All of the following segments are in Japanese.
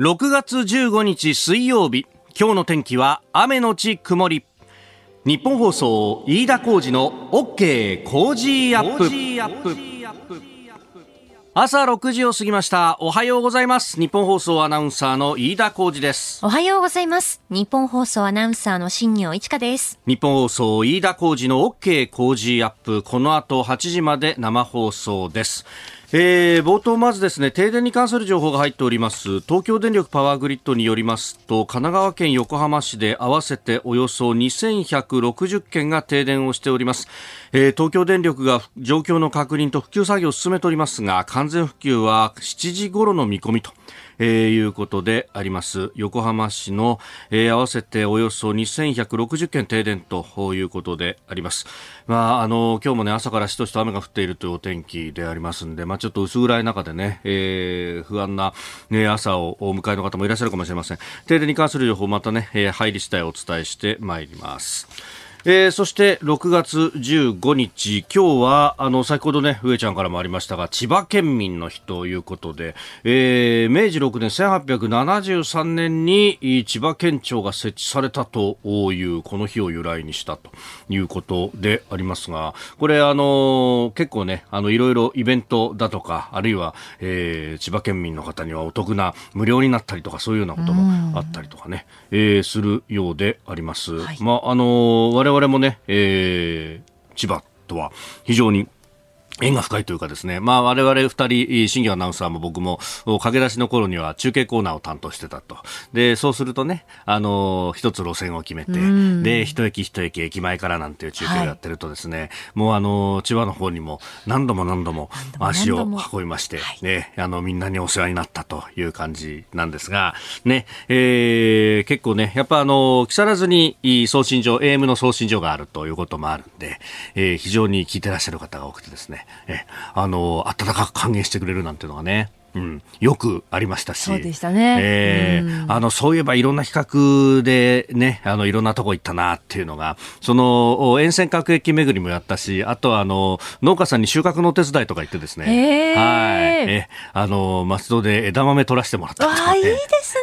6月15日水曜日。今日の天気は雨のち曇り。日本放送飯田浩二の OK 工事アップ。朝6時を過ぎました。おはようございます。日本放送アナウンサーの飯田浩二です。おはようございます。日本放送アナウンサーの新業一華です。日本放送飯田浩二の OK 工事アップ。この後8時まで生放送ですえー、冒頭まずですね停電に関する情報が入っております。東京電力パワーグリッドによりますと神奈川県横浜市で合わせておよそ2160件が停電をしております、えー、東京電力が状況の確認と復旧作業を進めておりますが完全復旧は7時頃の見込みと。えー、いうことであります横浜市の、えー、合わせておよそ2160件停電ということであります。まあ、あの今日もね朝からしとしと雨が降っているというお天気でありますんで、まあ、ちょっと薄暗い中でね、えー、不安な、ね、朝をお迎えの方もいらっしゃるかもしれません停電に関する情報またね、えー、入り次第お伝えしてまいります。えー、そして6月15日、今日はあの先ほどね上ちゃんからもありましたが千葉県民の日ということで、えー、明治6年1873年に千葉県庁が設置されたというこの日を由来にしたということでありますがこれあの結構ねあのいろいろイベントだとかあるいは、えー、千葉県民の方にはお得な無料になったりとかそういうようなこともあったりとかね、えー、するようであります。はい、まああの我々我々もね、えー、千葉とは非常に縁が深いというかですね、まあ我々二人、新業アナウンサーも僕も駆け出しの頃には中継コーナーを担当してたと。で、そうするとね、あの、一つ路線を決めて、で、一駅一駅駅前からなんていう中継をやってるとですね、はい、もうあの、千葉の方にも何度も何度も足を運びまして、ね、あの、みんなにお世話になったという感じなんですが、ね、えー、結構ね、やっぱあの、木更津に送信所、AM の送信所があるということもあるんで、えー、非常に聞いてらっしゃる方が多くてですね、えあの温かく歓迎してくれるなんていうのがねうん、よくありましたし。そうでしたね。えー、うん、あの、そういえばいろんな企画でね、あの、いろんなとこ行ったなっていうのが、その、沿線各駅巡りもやったし、あとはあの、農家さんに収穫のお手伝いとか行ってですね。えー、はい。え、あの、松戸で枝豆取らせてもらったりとか、ね。あ、いいですね。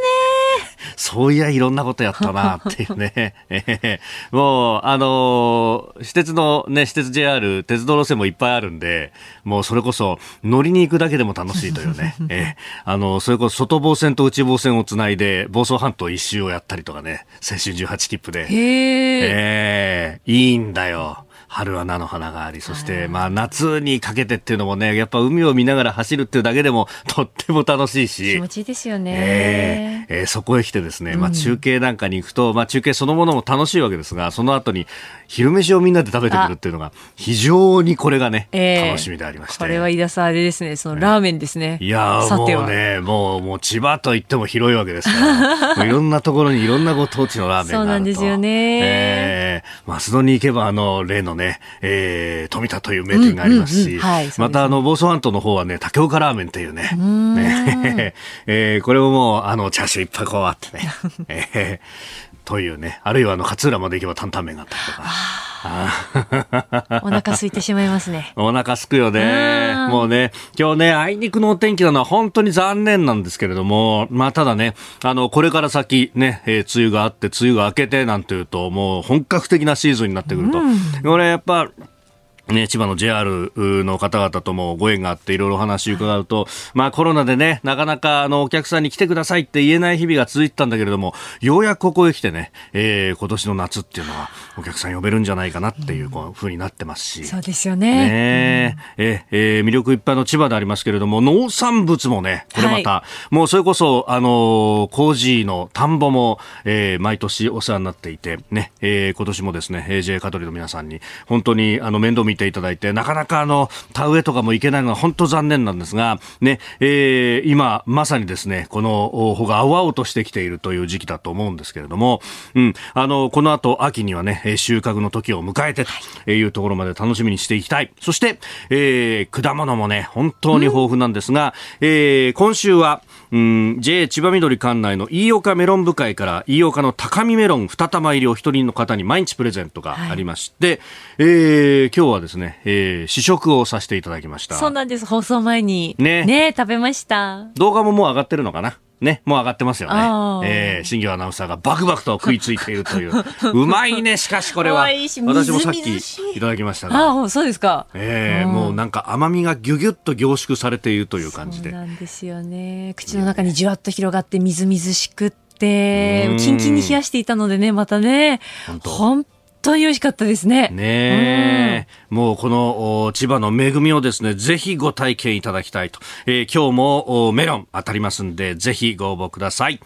そういやいろんなことやったなっていうね。もう、あのー、私鉄のね、私鉄 JR、鉄道路線もいっぱいあるんで、もうそれこそ乗りに行くだけでも楽しいというね。えあの、それこそ外房線と内房線をつないで、房総半島一周をやったりとかね、青春18切符で。へえー、いいんだよ。春は菜の花があり、そして、まあ、夏にかけてっていうのもね、やっぱ海を見ながら走るっていうだけでも、とっても楽しいし。気持ちいいですよね。えー、えー、そこへ来てですね、まあ、中継なんかに行くと、まあ、中継そのものも楽しいわけですが、その後に、昼飯をみんなで食べてくるっていうのが、非常にこれがね、えー、楽しみでありまして。これは飯田さんあれですね、そのラーメンですね。いやもうね、もう、もう千葉といっても広いわけですから、いろんなところにいろんなご当地のラーメンがあると。そうなんですよね。えー、松戸に行けば、あの、例のね、えーえー、富田という名店がありますし、またあの房総半島の方はね竹岡ラーメンっていうね。ね、えー、これももうあのチャーシューいっぱいこうあってね、えー、というねあるいはあの勝浦まで行けば担々麺があったりとか。お腹空いてしまいますね。お腹すくよね。もうね、今日ね、あいにくのお天気なのは本当に残念なんですけれども、まあただね、あの、これから先ね、えー、梅雨があって、梅雨が明けてなんていうと、もう本格的なシーズンになってくると。これやっぱ、ね、千葉の JR の方々ともご縁があっていろいろ話伺うと、まあコロナでね、なかなかあのお客さんに来てくださいって言えない日々が続いてたんだけれども、ようやくここへ来てね、えー、今年の夏っていうのはお客さん呼べるんじゃないかなっていうふうになってますし。そうですよね。ねえ、えー、魅力いっぱいの千葉でありますけれども、農産物もね、これまた、はい、もうそれこそ、あの、工事の田んぼも、えー、毎年お世話になっていて、ね、えー、今年もですね、AJ カトリの皆さんに、本当にあの面倒見ていただいて、なかなかあの、田植えとかもいけないのは本当残念なんですが、ね、えー、今、まさにですね、この穂が青々としてきているという時期だと思うんですけれども、うん、あの、この後、秋にはね、収穫の時を迎えてというところまで楽しみにしていきたい。そして、えー、果物もね、本当に豊富なんですが、うん、えー、今週は、うん、JA 千葉緑管内の飯岡メロン部会から飯岡の高見メロン2玉入りを一人の方に毎日プレゼントがありまして、はい、えー、今日はですね、えー、試食をさせていただきました。そうなんです。放送前に。ね。ね食べました。動画ももう上がってるのかな？ね、もう上がってますよね。えー、新業アナウンサーがバクバクと食いついているという。うまいね、しかしこれは。私もさっきいただきましたが。あそうですか。えー、もうなんか甘みがギュギュッと凝縮されているという感じで。そうなんですよね。口の中にじわっと広がってみずみずしくって、キンキンに冷やしていたのでね、またね。本当当に美味しかったですね。ねえ、もうこの千葉の恵みをですね、ぜひご体験いただきたいと。えー、今日もメロン当たりますんで、ぜひご応募ください。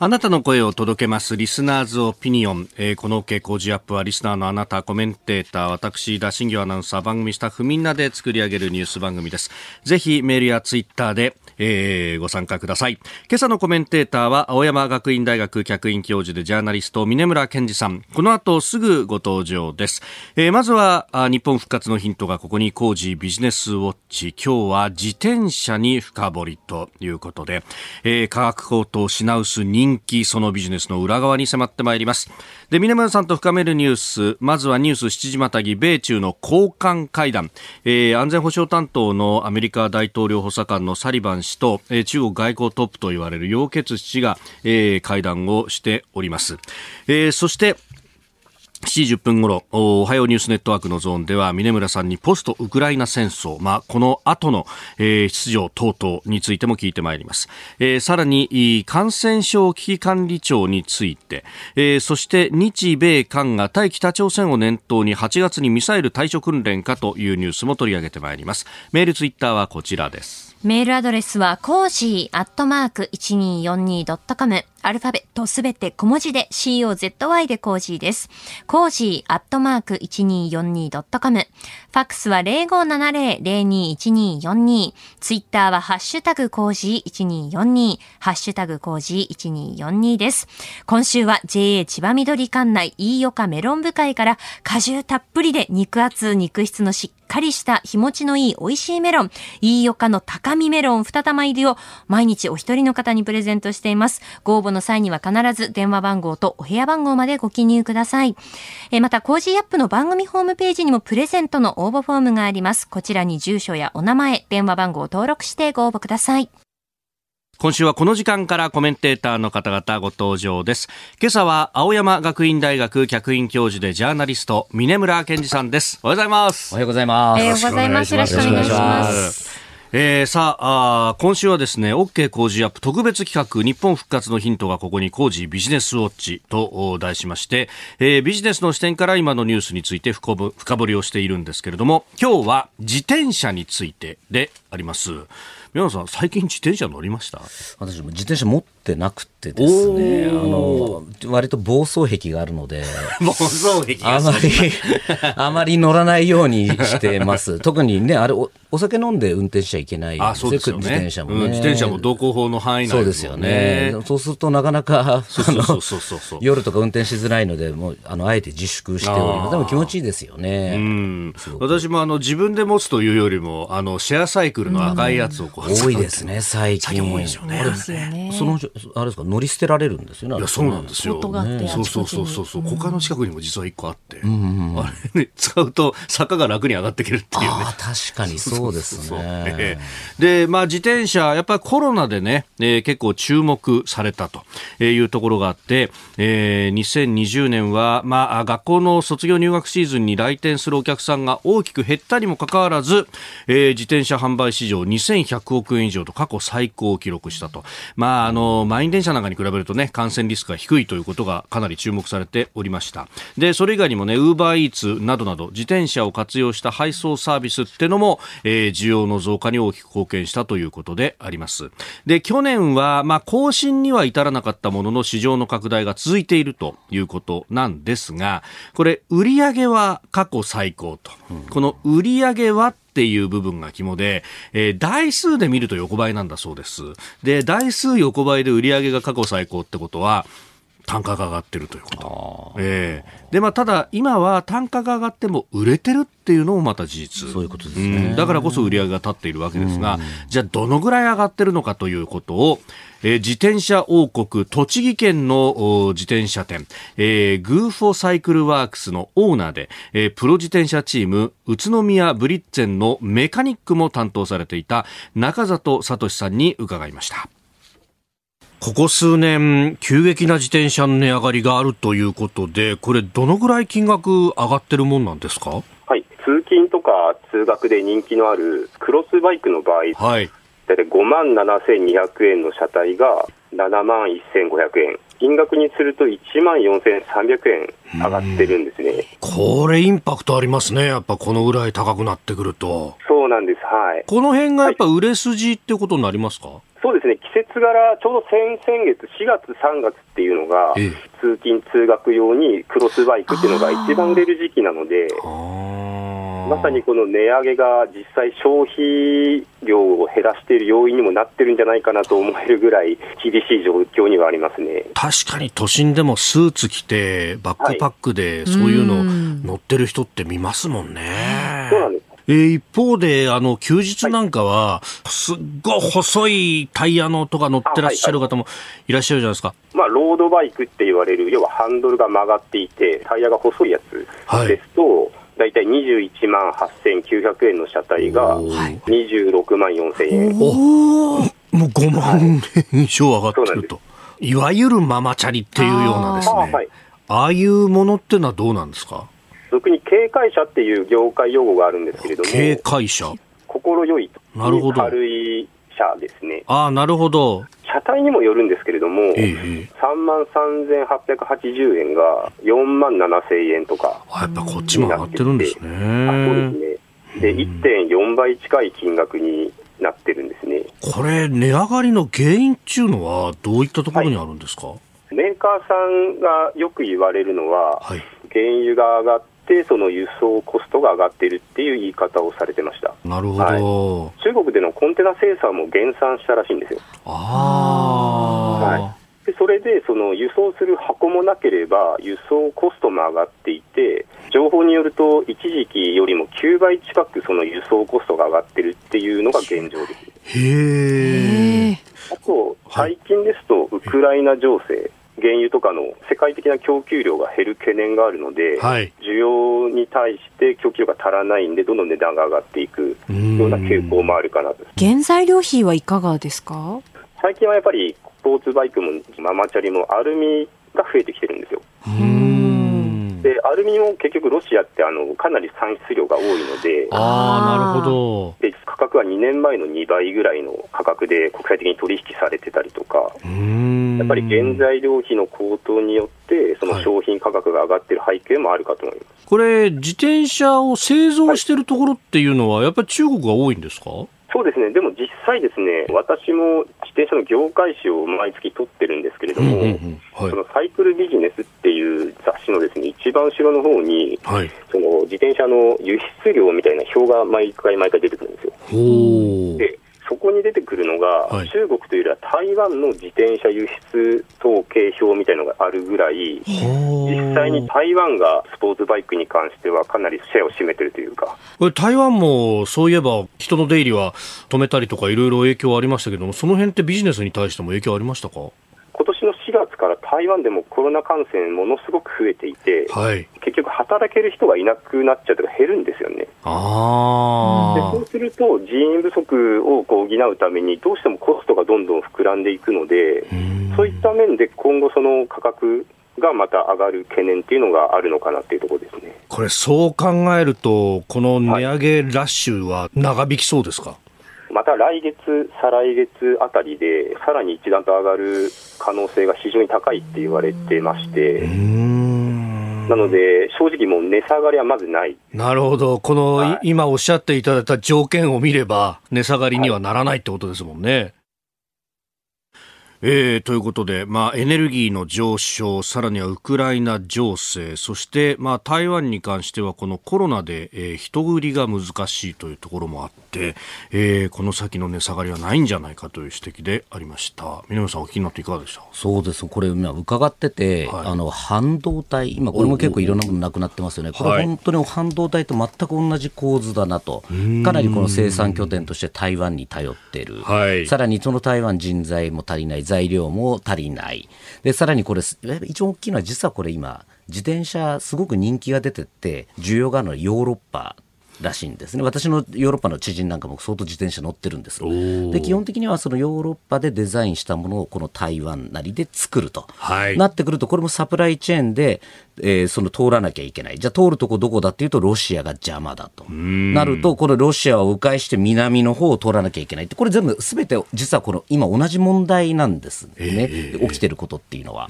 あなたの声を届けますリスナーズオピニオン、えー、この OK 工事アップはリスナーのあなたコメンテーター私田新業アナウンサー番組スタッフみんなで作り上げるニュース番組ですぜひメールやツイッターでえー、ご参加ください。今朝のコメンテーターは青山学院大学客員教授でジャーナリスト峰村健二さん。この後すぐご登場です、えー、まずは日本復活のヒントがここに工事ビジネスウォッチ。今日は自転車に深掘りということで、えー、価格高騰品薄人気そのビジネスの裏側に迫ってまいります。で峰村さんと深めるニュース。まずはニュース7時またぎ米中の高官会談、えー、安全保障担当のアメリカ大統領補佐官のサリバン氏と、えー、中国外交トップと言われる楊潔氏が、えー、会談をしております、えー、そして7時10分ごろ、おはようニュースネットワークのゾーンでは、峰村さんにポストウクライナ戦争、まあ、この後の、えー、出場等々についても聞いてまいります。えー、さらに、感染症危機管理庁について、えー、そして日米韓が対北朝鮮を念頭に8月にミサイル対処訓練かというニュースも取り上げてまいります。メールツイッターはこちらです。メールアドレスは、コージーアットマーク 1242.com。アルファベットすべて小文字で COZY でコージーです。コージーアットマーク 1242.com。ファックスは0570-021242。ツイッターはハッシュタグコージー1242。ハッシュタグコージー1242です。今週は JA 千葉緑館内飯岡メロン部会から果汁たっぷりで肉厚肉質のしっかりした日持ちのいい美味しいメロン、飯岡のタカミメロン二玉入りを毎日お一人の方にプレゼントしています。ご応募の際には必ず電話番号とお部屋番号までご記入ください。えまた、 Cozy up の番組ホームページにもプレゼントの応募フォームがあります。こちらに住所やお名前、電話番号を登録してご応募ください。今週はこの時間からコメンテーターの方々ご登場です。今朝は青山学院大学客員教授でジャーナリスト、峯村健司さんです。おはようございます。おはようございます。おはようございます。よろしくお願いします。えー、さあ今週はですね OK 工事アップ特別企画日本復活のヒントがここにコージービジネスウォッチと題しまして、えー、ビジネスの視点から今のニュースについて深掘りをしているんですけれども今日は自転車についてであります。宮野さん最近自転車乗りました？私も自転車持ってなくてですねあの割と暴走癖があるので 暴走癖あまり あまり乗らないようにしてます。特にねあれおお酒飲んで運転しちゃいけない。あそうですよね。自転車もね、うん、自転車も道交法の範囲内、ね、そうですよね。そうするとなかなか夜とか運転しづらいのでもうあのあえて自粛しております。でも気持ちいいですよね。うん。私もあの自分で持つというよりもあのシェアサイクルの赤いやつをこう、多いですね最近。多いですよね。そのあれですか乗り捨てられるんですよねいやそうなんですよ、ね、そうそうそうそうそう。他の近くにも実は一個あって、うんうん、あれね使うと坂が楽に上がってくるっていうね。確かにそうですね。で、まあ、自転車、やっぱりコロナでね、えー、結構注目されたというところがあって、えー、2020年は、まあ、学校の卒業入学シーズンに来店するお客さんが大きく減ったにもかかわらず、えー、自転車販売市場2100億円以上と過去最高を記録したと。まあ、あの、満員電車なんかに比べるとね、感染リスクが低いということがかなり注目されておりました。で、それ以外にもね、ウーバーイーツなどなど、自転車を活用した配送サービスってのも、えー、需要の増加に大きく貢献したということであります。で、去年は、まあ、更新には至らなかったものの市場の拡大が続いているということなんですが、これ、売上は過去最高と。この売上はっていう部分が肝で、えー、台数で見ると横ばいなんだそうです。で、台数横ばいで売り上げが過去最高ってことは、単価が上がってるということ。えー、で、まあ、ただ、今は単価が上がっても売れてるっていうのもまた事実。そういうことですね。うん、だからこそ売り上げが立っているわけですが、じゃあ、どのぐらい上がってるのかということを、えー、自転車王国、栃木県の自転車店、えー、グーフォサイクルワークスのオーナーで、えー、プロ自転車チーム、宇都宮ブリッツェンのメカニックも担当されていた中里聡さんに伺いました。ここ数年、急激な自転車の値上がりがあるということで、これ、どのぐらい金額上がってるもんなんですか？はい、通勤とか通学で人気のあるクロスバイクの場合、はい、大体5万7200円の車体が7万1500円。金額にすると1万4300円上がってるんですね。これインパクトありますね。やっぱこのぐらい高くなってくると。そうなんです。はい。この辺がやっぱ売れ筋ってことになりますか、はい、そうですね。季節柄、ちょうど先々月、4月、3月っていうのが、通勤通学用にクロスバイクっていうのが一番売れる時期なので、まさにこの値上げが実際消費量を減らしている要因にもなってるんじゃないかなと思えるぐらい厳しい状況にはありますね。確かに都心でもスーツ着てバックパックでそういうの乗ってる人って見ますもんね。そうなんですえー、一方で、あの、休日なんかは、すっごい細いタイヤのとか乗ってらっしゃる方もいらっしゃるじゃないですか。まあ、ロードバイクって言われる、要はハンドルが曲がっていて、タイヤが細いやつですと、はい大体21万8900円の車体が26万4000円。おもう5万円以上上がってると。いわゆるママチャリっていうようなですね。あ,、はい、ああいうものっていうのはどうなんですか？俗に警戒車っていう業界用語があるんですけれども。警戒車心よいと。なるほど。軽い車ですね。ああ、なるほど。車体にもよるんですけれども、ええ、3万3880円が4万7000円とかやっぱこっちも上がってるんですね。そうですね。で、1.4倍近い金額になってるんですね。これ、値上がりの原因っていうのは、どういったところにあるんですか、はい、メーカーさんがよく言われるのは、はい、原油が上がって、その輸送コストが上がっているっていう言い方をされてました。なるほど、はい、中国でのコンテナ生産も減産したらしいんですよ。あはい、でそれでその輸送する箱もなければ、輸送コストも上がっていて、情報によると、一時期よりも9倍近くその輸送コストが上がってるっていうのが現状です。へあと、最近ですと、ウクライナ情勢、原油とかの世界的な供給量が減る懸念があるので、はい、需要に対して供給が足らないんで、どんどん値段が上がっていくような傾向もあるかなと。原材料費はいかがですか？最近はやっぱりスポーツバイクもママチャリもアルミが増えてきてるんですよ。でアルミも結局、ロシアってあのかなり産出量が多いので、あなるほど。で価格は2年前の2倍ぐらいの価格で国際的に取引されてたりとか、やっぱり原材料費の高騰によって、その商品価格が上がってる背景もあるかと思います、はい、これ、自転車を製造してるところっていうのは、やっぱり中国が多いんですか、そうですね、でも実際、ですね私も自転車の業界誌を毎月取ってるんですけれども、うんうんうん。はい、そのサイクルビジネスっていう雑誌のですね一番後ろの方に、はい、その自転車の輸出量みたいな表が毎回毎回出てくるんですよ。でそこに出てくるのが、はい、中国というよりは台湾の自転車輸出統計表みたいなのがあるぐらい、実際に台湾がスポーツバイクに関してはかなりシェアを占めてるというか。これ台湾もそういえば人の出入りは止めたりとかいろいろ影響ありましたけども、その辺ってビジネスに対しても影響ありましたか？今年の4月から台湾でもコロナ感染ものすごく増えていて、はい、結局働ける人がいなくなっちゃうとか減るんですよね。あでそうすると人員不足をこう補うためにどうしてもコストがどんどん膨らんでいくので、そういった面で今後その価格がまた上がる懸念っていうのがあるのかなっていうところですね。これそう考えるとこの値上げラッシュは長引きそうですか、はいまた来月、再来月あたりで、さらに一段と上がる可能性が非常に高いって言われてまして、なので、正直もう値下がりはまずない。なるほど。この、はい、今おっしゃっていただいた条件を見れば、値下がりにはならないってことですもんね。はいえー、ということで、まあ、エネルギーの上昇、さらにはウクライナ情勢、そして、まあ、台湾に関してはこのコロナで、えー、人売りが難しいというところもあって、えー、この先の値下がりはないんじゃないかという指摘でありました。南さん、お聞きになっていかがでした？そうです。これ、今伺ってて、はい、あの、半導体、今これも結構いろんなものなくなってますよね。これ本当に半導体と全く同じ構図だなと。かなりこの生産拠点として台湾に頼ってる。はい、さらにその台湾人材も足りない。材料も足りない。で、さらにこれ、一番大きいのは実はこれ今、自転車すごく人気が出てて、需要があるのはヨーロッパらしいんですね。私のヨーロッパの知人なんかも相当自転車乗ってるんです。で基本的にはそのヨーロッパでデザインしたものをこの台湾なりで作ると、はい、なってくるとこれもサプライチェーンで、えー、その通らなきゃいけない。じゃあ通るとこどこだっていうとロシアが邪魔だと。なるとこのロシアを迂回して南の方を通らなきゃいけない。ってこれ全部すべて実はこの今同じ問題なんですね、えー、起きてることっていうのは。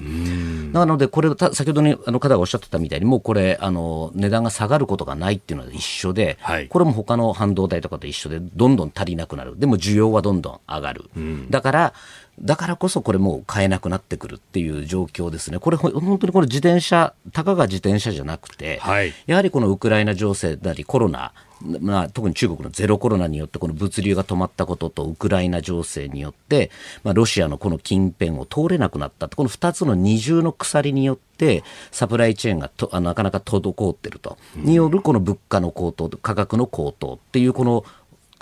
なのでこれ先ほどにあの方がおっしゃってたみたいにもうこれあの値段が下がることがないっていうのは一緒で、はい、これも他の半導体とかと一緒でどんどん足りなくなる。でも需要はどんどん上がる、うん、だからだからこそこれもう買えなくなってくるっていう状況ですね。これ本当にこれ自転車、たかが自転車じゃなくて、はい、やはりこのウクライナ情勢なりコロナ、まあ、特に中国のゼロコロナによってこの物流が止まったこととウクライナ情勢によって、まあ、ロシアのこの近辺を通れなくなったこの2つの二重の鎖によってサプライチェーンがとあなかなか滞っていると、によるこの物価の高騰価格の高騰っていうこの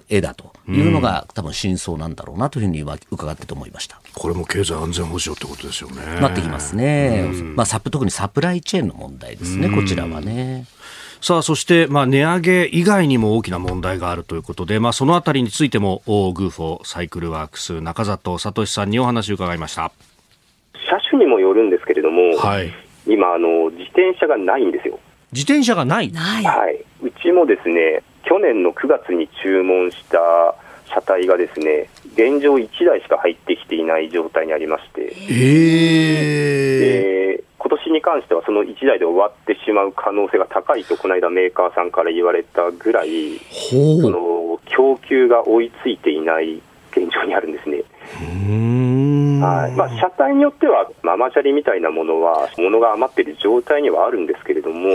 絵だというのが、多分真相なんだろうなというふうに伺ってと思いました。これも経済安全保障ってことですよね。なってきますね、まあ、特にサプライチェーンの問題ですね、こちらはね。さあそして、まあ、値上げ以外にも大きな問題があるということで、まあ、そのあたりについてもグーフォーサイクルワークス中里聡さんにお話を伺いました。車種にもよるんですけれども、はい、今あの、自転車がないんですよ。自転車がない。はい、うちもですね去年の9月に注文した車体がですね現状1台しか入ってきていない状態にありまして、えー、今年に関してはその1台で終わってしまう可能性が高いとこの間メーカーさんから言われたぐらいその供給が追いついていない現状にあるんですね。はい。まあ、車体によってはママチャリみたいなものは物が余っている状態にはあるんですけれども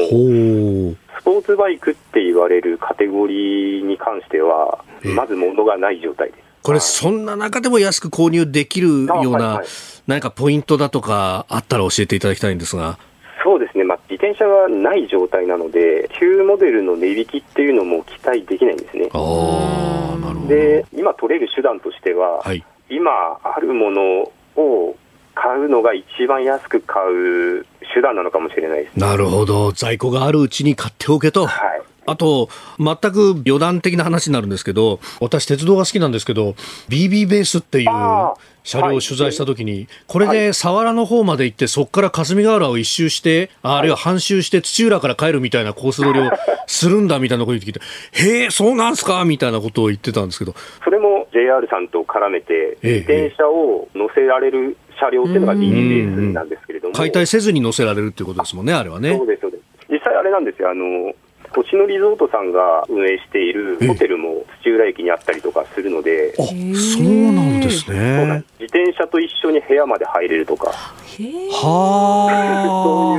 スポーツバイクって言われるカテゴリーに関してはまず物がない状態です。これ、そんな中でも安く購入できるような、何かポイントだとかあったら教えていただきたいんですが。そうですね、まあ、自転車がない状態なので、旧モデルの値引きっていうのも期待できないんですね。あなるほど。で今、取れる手段としては、はい、今あるものを買うのが一番安く買う手段なのかもしれないです、なるほど、在庫があるうちに買っておけと。はい。あと、全く余談的な話になるんですけど、私、鉄道が好きなんですけど、BB ベースっていう車両を取材したときに、これで佐原の方まで行って、そこから霞ヶ浦を一周して、あるいは半周して土浦から帰るみたいなコース取りをするんだみたいなこと言ってきて、へえ、そうなんすか？みたいなことを言ってたんですけど。それも JR さんと絡めて、自転車を乗せられる車両っていうのがスなんですけれども。解体せずに乗せられるっていうことですもんね、あれはね。そうです、そうです。実際あれなんですよ。あの星野リゾートさんが運営しているホテルも土浦駅にあったりとかするので、あそうなんですね。自転車と一緒に部屋まで入れるとか、は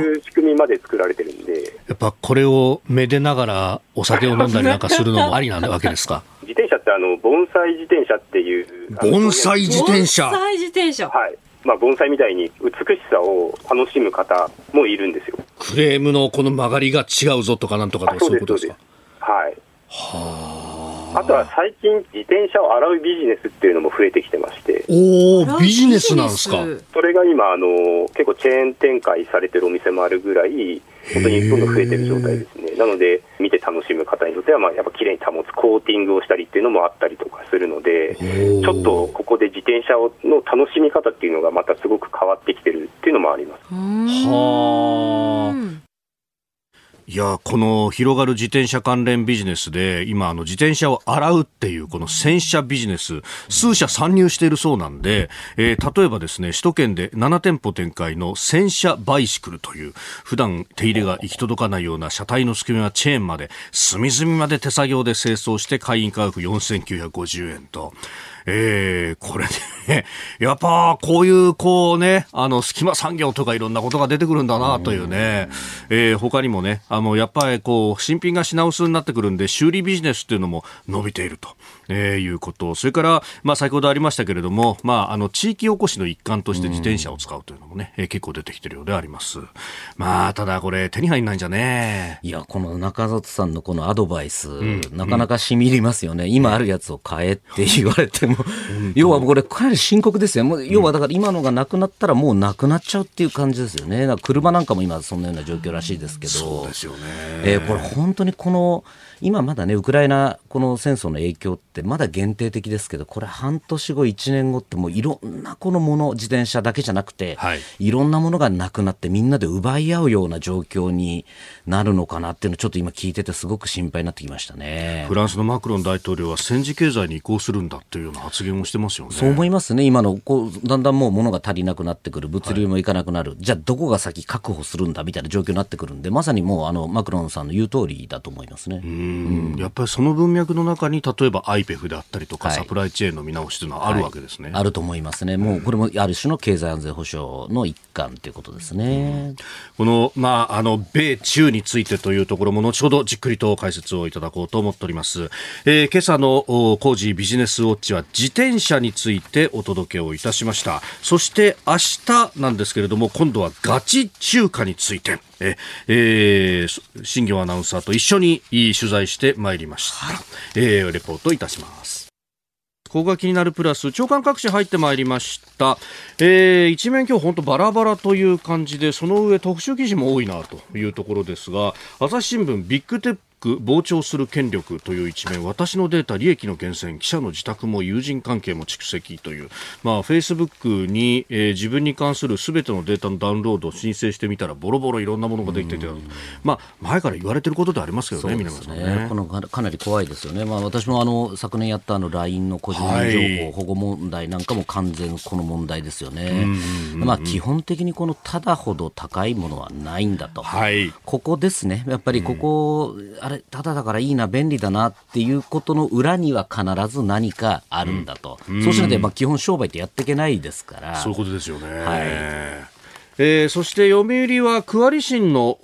そういう仕組みまで作られてるんで、やっぱこれをめでながらお酒を飲んだりなんかするのもありなわけですか？自転車ってあの盆栽自転車っていう盆栽自転車。盆栽自転車。はい。まあ、盆栽みたいに美しさを楽しむ方もいるんですよ。クレームのこの曲がりが違うぞとかなんとかとかそういうことですか？はい。はあ。あとは最近、自転車を洗うビジネスっていうのも増えてきてまして。おお、ビジネスなんですか？それが今、あの、結構チェーン展開されてるお店もあるぐらい、本当にどんどん増えてる状態ですね。なので、見て楽しむ方にとっては、まあ、やっぱ綺麗に保つコーティングをしたりっていうのもあったりとかするので、ちょっとここで自転車の楽しみ方っていうのがまたすごく変わってきてるっていうのもあります。はあ。いや、この広がる自転車関連ビジネスで、今、あの、自転車を洗うっていう、この洗車ビジネス、数社参入しているそうなんで、えー、例えばですね、首都圏で7店舗展開の洗車バイシクルという、普段手入れが行き届かないような車体の隙間やチェーンまで、隅々まで手作業で清掃して、会員価格4950円と、えー、これね、やっぱこういう、こうね、あの、隙間産業とかいろんなことが出てくるんだなというね、えー、他にもね、あの、やっぱりこう、新品が品薄になってくるんで、修理ビジネスっていうのも伸びていると。えー、いうこと、それから、まあ、先ほどありましたけれども、まあ、あの地域おこしの一環として自転車を使うというのもね、えー、結構出てきてるようであります。まあ、ただこれ、手に入んないんじゃねいや、この中里さんのこのアドバイス、うん、なかなかしみりますよね、今あるやつを買えって言われても要はこれかなり深刻ですよ。もう要はだから今のがなくなったらもうなくなっちゃうっていう感じですよね。車なんかも今そんなような状況らしいですけど。そうですよね。えー、これ本当にこの今まだねウクライナこの戦争の影響ってまだ限定的ですけどこれ半年後1年後ってもういろんなこのもの自転車だけじゃなくて、はい、いろんなものがなくなってみんなで奪い合うような状況になるのかなっていうのをちょっと今聞いててすごく心配になってきましたね。フランスのマクロン大統領は戦時経済に移行するんだっていうような発言をしてますよね。そう思いますね。今のこうだんだんもう物が足りなくなってくる物流もいかなくなる、はい、じゃあどこが先確保するんだみたいな状況になってくるんでまさにもうあのマクロンさんの言う通りだと思いますね。うん。やっぱりその文脈の中に例えば IPEF であったりとか、はい、サプライチェーンの見直しというのはあるわけですね、はい、あると思いますね、もうこれもある種の経済安全保障の一環ということですね、この,、まあ、あの米中についてというところも後ほどじっくりと解説をいただこうと思っております、えー、今朝の工事ビジネスウォッチは自転車についてお届けをいたしました。そして明日なんですけれども今度はガチ中華について。え、えー、新業アナウンサーと一緒に取材してまいりました、はい、えー、レポートいたします。ここが気になるプラス長官各紙入ってまいりました、えー、一面今日本当バラバラという感じでその上特集記事も多いなというところですが朝日新聞ビッグテッく膨張する権力という一面私のデータ利益の源泉記者の自宅も友人関係も蓄積という。まあフェイスブックに、えー、自分に関するすべてのデータのダウンロードを申請してみたらボロボロいろんなものができててまあ前から言われてることでありますけどね皆さんね。このかなり怖いですよね。まあ私もあの昨年やったあの LINE の個人情報保護問題なんかも完全この問題ですよね、まあ基本的にこのただほど高いものはないんだと、はい、ここですね。やっぱりここ、あれれ、ただだからいいな、便利だなっていうことの裏には必ず何かあるんだと、うん、そうしないと、まあ、基本、商売ってやっていけないですから。そういうことですよね。はいえー、そして読売は区割り審の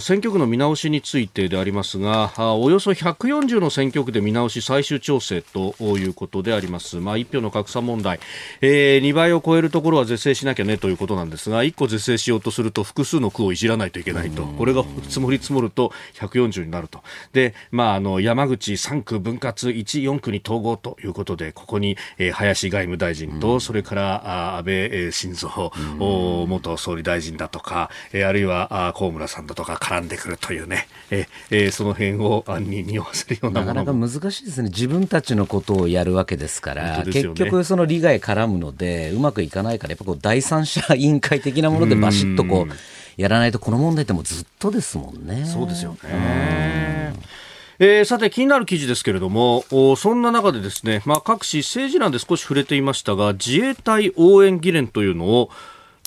選挙区の見直しについてでありますがおよそ140の選挙区で見直し最終調整ということであります、まあ、1票の格差問題、えー、2倍を超えるところは是正しなきゃねということなんですが1個是正しようとすると複数の区をいじらないといけないと。これが積もり積もると140になると。で、まあ、あの山口3区分割1、4区に統合ということでここに、えー、林外務大臣と、それから安倍晋三元総総理大臣だとか、えー、あるいはあ河村さんだとか絡んでくるというね、えー、その辺を案に匂わせるようななかなか難しいですね、自分たちのことをやるわけですから、ね、結局、その利害絡むので、うまくいかないから、やっぱこう第三者委員会的なものでバシッとこうやらないと、この問題ってもうずっとですもんね。そうですよね。えー、さて気になる記事ですけれどもそんな中でですね、まあ、各紙政治欄で少し触れていましたが自衛隊応援議連というのを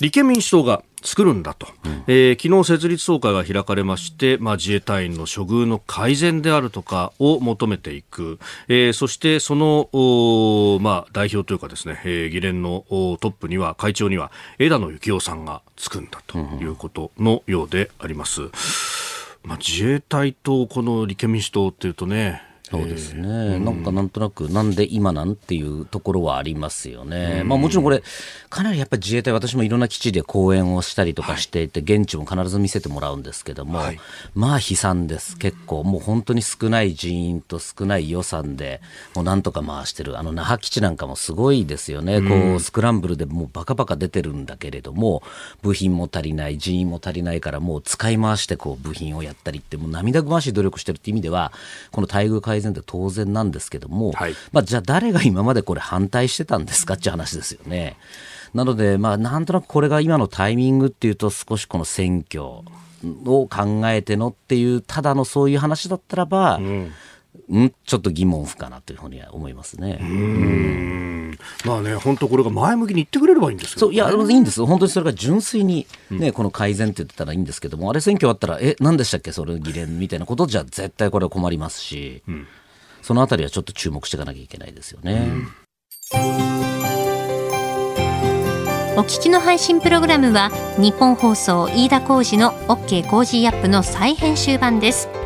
立憲民主党が作るんだと、うん、えー、昨日設立総会が開かれまして、まあ、自衛隊員の処遇の改善であるとかを求めていく、えー、そしてその、まあ、代表というかですね、えー、議連のトップには会長には枝野幸男さんがつくんだということのようであります。うん、まあ、自衛隊とこの立憲民主党っていうとねそうですね、えー、なんかなんとなく、なんで今なんていうところはありますよね、まあ、もちろんこれ、かなりやっぱり自衛隊、私もいろんな基地で講演をしたりとかしていて、はい、現地も必ず見せてもらうんですけども、はい、まあ悲惨です、結構、もう本当に少ない人員と少ない予算で、もうなんとか回してる、あの那覇基地なんかもすごいですよね、こうスクランブルでもうバカバカ出てるんだけれども、部品も足りない、人員も足りないから、もう使い回してこう部品をやったりって、もう涙ぐましい努力してるっていう意味では、この待遇改善って当然なんですけども、はい、まあ、じゃあ誰が今までこれ反対してたんですか？っていう話ですよね。なので、まあ、なんとなくこれが今のタイミングっていうと少しこの選挙を考えてのっていうただのそういう話だったらば、うんんちょっと疑問符かなというふうには思いますね。うんまあね、本当これが前向きに言ってくれればいいんですけど、ね、そういや、いいんです。本当にそれが純粋にね、うん、この改善って言ってたらいいんですけども、あれ選挙あったら、え、何でしたっけ、それ議連みたいなことじゃ絶対これは困りますし、うん、そのあたりはちょっと注目していかなきゃいけないですよね。お聞きの配信プログラムはニッポン放送飯田浩司の OK コージーアップの再編集版です。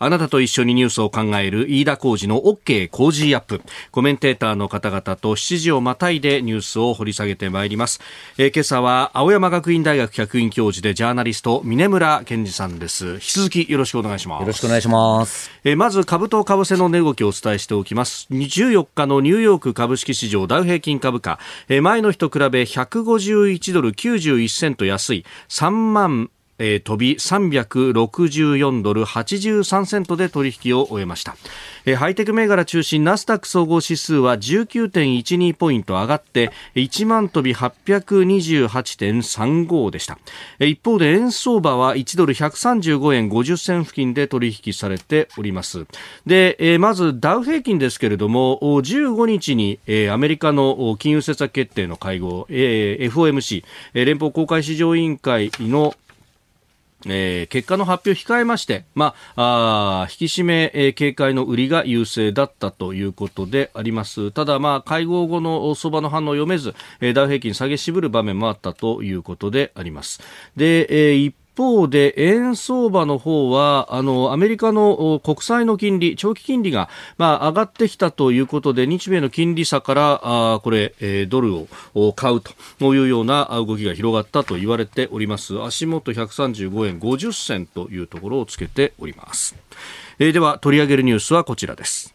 あなたと一緒にニュースを考える飯田浩二の OK 工事アップ。コメンテーターの方々と7時をまたいでニュースを掘り下げてまいります。えー、今朝は青山学院大学客員教授でジャーナリスト、峰村健二さんです。引き続きよろしくお願いします。よろしくお願いします。えー、まず株と為替の値動きをお伝えしておきます。14日のニューヨーク株式市場ダウ平均株価、えー、前の日と比べ151ドル91セント安い3万えー、飛び364ドル83セントで取引を終えました、えー、ハイテク銘柄中心ナスダック総合指数は19.12ポイント上がって1万飛び828.35でした、えー、一方で円相場は1ドル135円50銭付近で取引されております。で、えー、まずダウ平均ですけれども15日に、えー、アメリカの金融政策決定の会合、えー、FOMC、えー、連邦公開市場委員会のえー、結果の発表を控えまして、まあ、あ引き締め、えー、警戒の売りが優勢だったということであります。ただ、まあ、会合後の相場の反応を読めず、えー、ダウ平均下げ渋る場面もあったということであります。で、えー、一方で円相場の方はあのアメリカの国債の金利長期金利が、まあ、上がってきたということで日米の金利差からあこれ、えー、ドルを買うというような動きが広がったと言われております。足元135円50銭というところをつけております、えー、では取り上げるニュースはこちらです。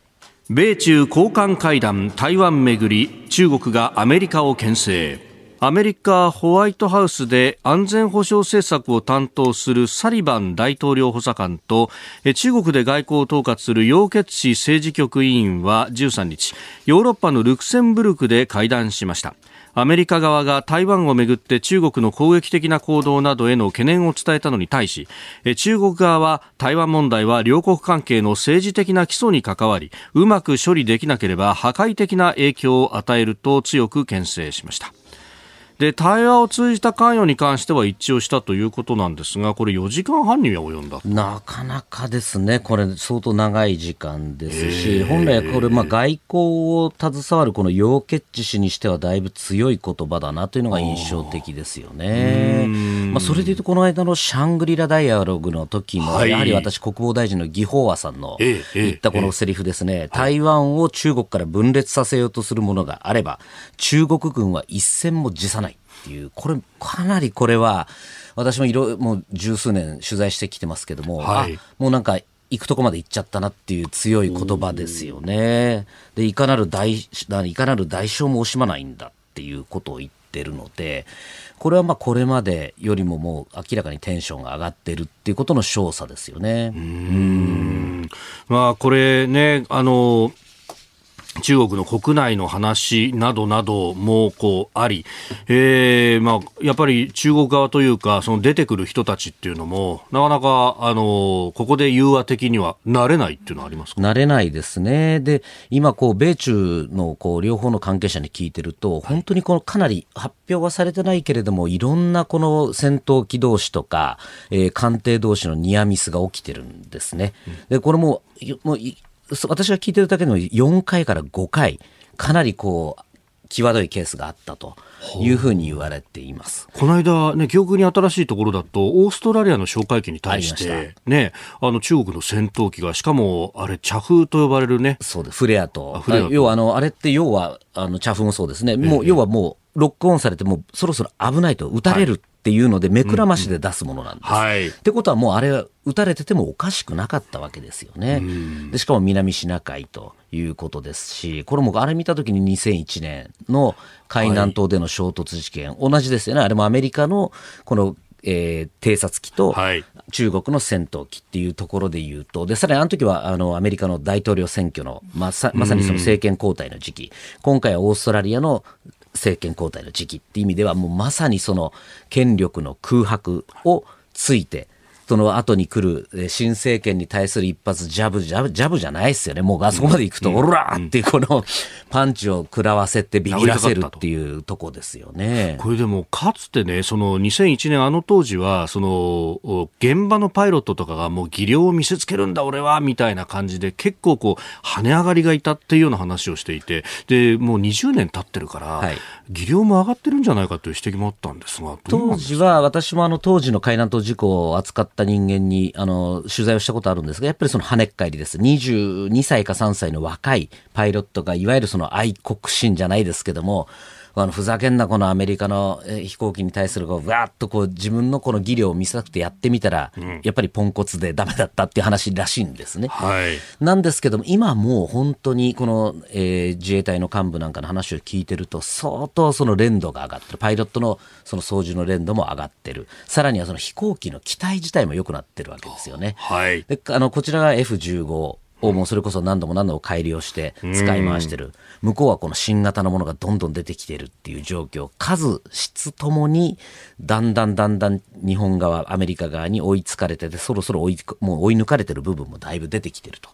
米中高官会談台湾めぐり中国がアメリカを牽制。アメリカホワイトハウスで安全保障政策を担当するサリバン大統領補佐官と中国で外交を統括する楊潔チ政治局委員は13日ヨーロッパのルクセンブルクで会談しました。アメリカ側が台湾をめぐって中国の攻撃的な行動などへの懸念を伝えたのに対し中国側は台湾問題は両国関係の政治的な基礎に関わりうまく処理できなければ破壊的な影響を与えると強く牽制しました。で対話を通じた関与に関しては一致をしたということなんですがこれ4時間半には及んだなかなかですね。これ相当長い時間ですし本来これまあ外交を携わるこの楊潔チ氏にしてはだいぶ強い言葉だなというのが印象的ですよね。まあ、それでいうとこの間のシャングリラダイアログの時も、やはり私国防大臣の魏鳳和さんの言ったこのセリフですね、台湾を中国から分裂させようとするものがあれば中国軍は一戦も辞さないっていう、これ、かなりこれは、私もいろもう十数年取材してきてますけども、はい、もうなんか、行くとこまで行っちゃったなっていう強い言葉ですよね。で、いかなる代、いかなる代償も惜しまないんだっていうことを言ってるので、これはまあこれまでよりももう明らかにテンションが上がってるっていうことの証左ですよね。うん。まあこれね、あの、中国の国内の話などなどもこうあり、えーまあ、やっぱり中国側というかその出てくる人たちっていうのもなかなかあのここで融和的にはなれないっていうのはありますか？なれないですね。で今こう米中のこう両方の関係者に聞いてると本当にこのかなり発表はされてないけれどもいろんなこの戦闘機同士とか、えー、艦艇同士のニアミスが起きてるんですね。でこれももう私が聞いてるだけでも4回から5回、かなりこう、際どいケースがあったというふうに言われています。この間、ね、記憶に新しいところだと、オーストラリアの哨戒機に対して、ね、あの中国の戦闘機が、しかも、あれ、茶風と呼ばれるね。そうです、フレアと。要は、あの、あれって要は、あの、茶風もそうですね。もう、要はもう、ロックオンされて、もうそろそろ危ないと、撃たれるっていうので、目くらましで出すものなんです。はい、ってことはもうあれは撃たれててもおかしくなかったわけですよね。でしかも南シナ海ということですし、これもあれ見たときに2001年の海南島での衝突事件、はい、同じですよね。あれもアメリカのこのえー、偵察機と中国の戦闘機っていうところで言うと、でさらにあの時はあのアメリカの大統領選挙のまさまさにその政権交代の時期、今回はオーストラリアの政権交代の時期っていう意味ではもうまさにその権力の空白をついてその後に来る新政権に対する一発ジャブ、ジャブ、ジャブじゃないですよね。もうあそこまで行くと、おらーってこのパンチを食らわせてビビらせるっていうとこですよね。これでも、かつてね、その2001年あの当時は、その、現場のパイロットとかがもう技量を見せつけるんだ俺は、みたいな感じで結構こう、跳ね上がりがいたっていうような話をしていて、で、もう20年経ってるから、はい、技量も上がってるんじゃないかという指摘もあったんですが、当時は私もあの当時の海南島事故を扱った人間にあの取材をしたことあるんですが、やっぱりその跳ねっ返りです。22歳か3歳の若いパイロットが、いわゆるその愛国心じゃないですけども、あのふざけんなこのアメリカの飛行機に対するこうわーっとこう自分のこの技量を見せたくてやってみたら、うん、やっぱりポンコツでダメだったっていう話らしいんですね。はい、なんですけども今もう本当にこの、えー、自衛隊の幹部なんかの話を聞いてると相当その連度が上がってる。パイロットのその操縦の連度も上がってる。さらにはその飛行機の機体自体も良くなってるわけですよね。はい、であのこちらが F15 をもうそれこそ何度も何度も改良して使い回してる。向こうはこの新型のものがどんどん出てきてるっていう状況。数、質ともに、だんだんだんだん日本側、アメリカ側に追いつかれてて、そろそろ追い、もう追い抜かれてる部分もだいぶ出てきてると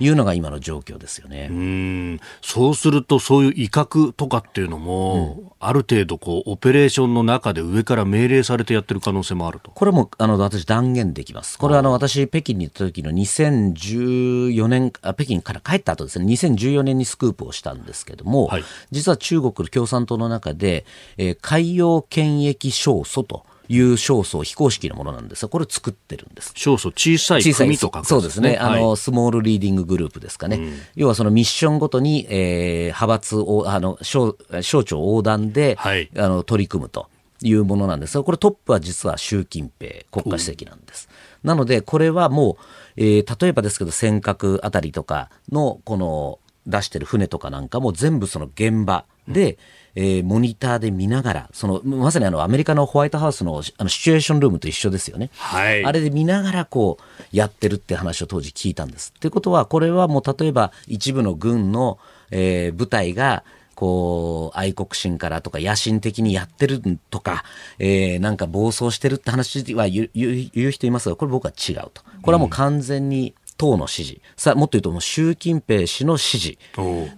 いうのが今の状況ですよね。うん。そうすると、そういう威嚇とかっていうのも、うん、ある程度こう、オペレーションの中で上から命令されてやってる可能性もあると。これも、あの、私断言できます。これはあの、私、北京に行った時の2014 2014年あ北京から帰った後ですね2014年にスクープをしたんですけども、はい、実は中国共産党の中で、えー、海洋権益勝訴という勝訴非公式のものなんです。がこれを作ってるんです。勝訴小さい組とか、そうですね、はい、あのスモールリーディンググループですかね、うん、要はそのミッションごとに、えー、派閥をあの省省庁横断で、はい、あの取り組むというものなんです。がこれトップは実は習近平国家主席なんです、なのでこれはもうえー、例えばですけど尖閣あたりとかのこの出してる船とかなんかも全部その現場で、うん、えー、モニターで見ながら、そのまさにあのアメリカのホワイトハウスのあのシチュエーションルームと一緒ですよね、はい、あれで見ながらこうやってるって話を当時聞いたんです。ということは、これはもう例えば一部の軍の、えー、部隊がこう、愛国心からとか野心的にやってるとか、えー、なんか暴走してるって話は言う言う人いますが、これ僕は違うと。これはもう完全に、党の指示、さあもっと言うともう習近平氏の指示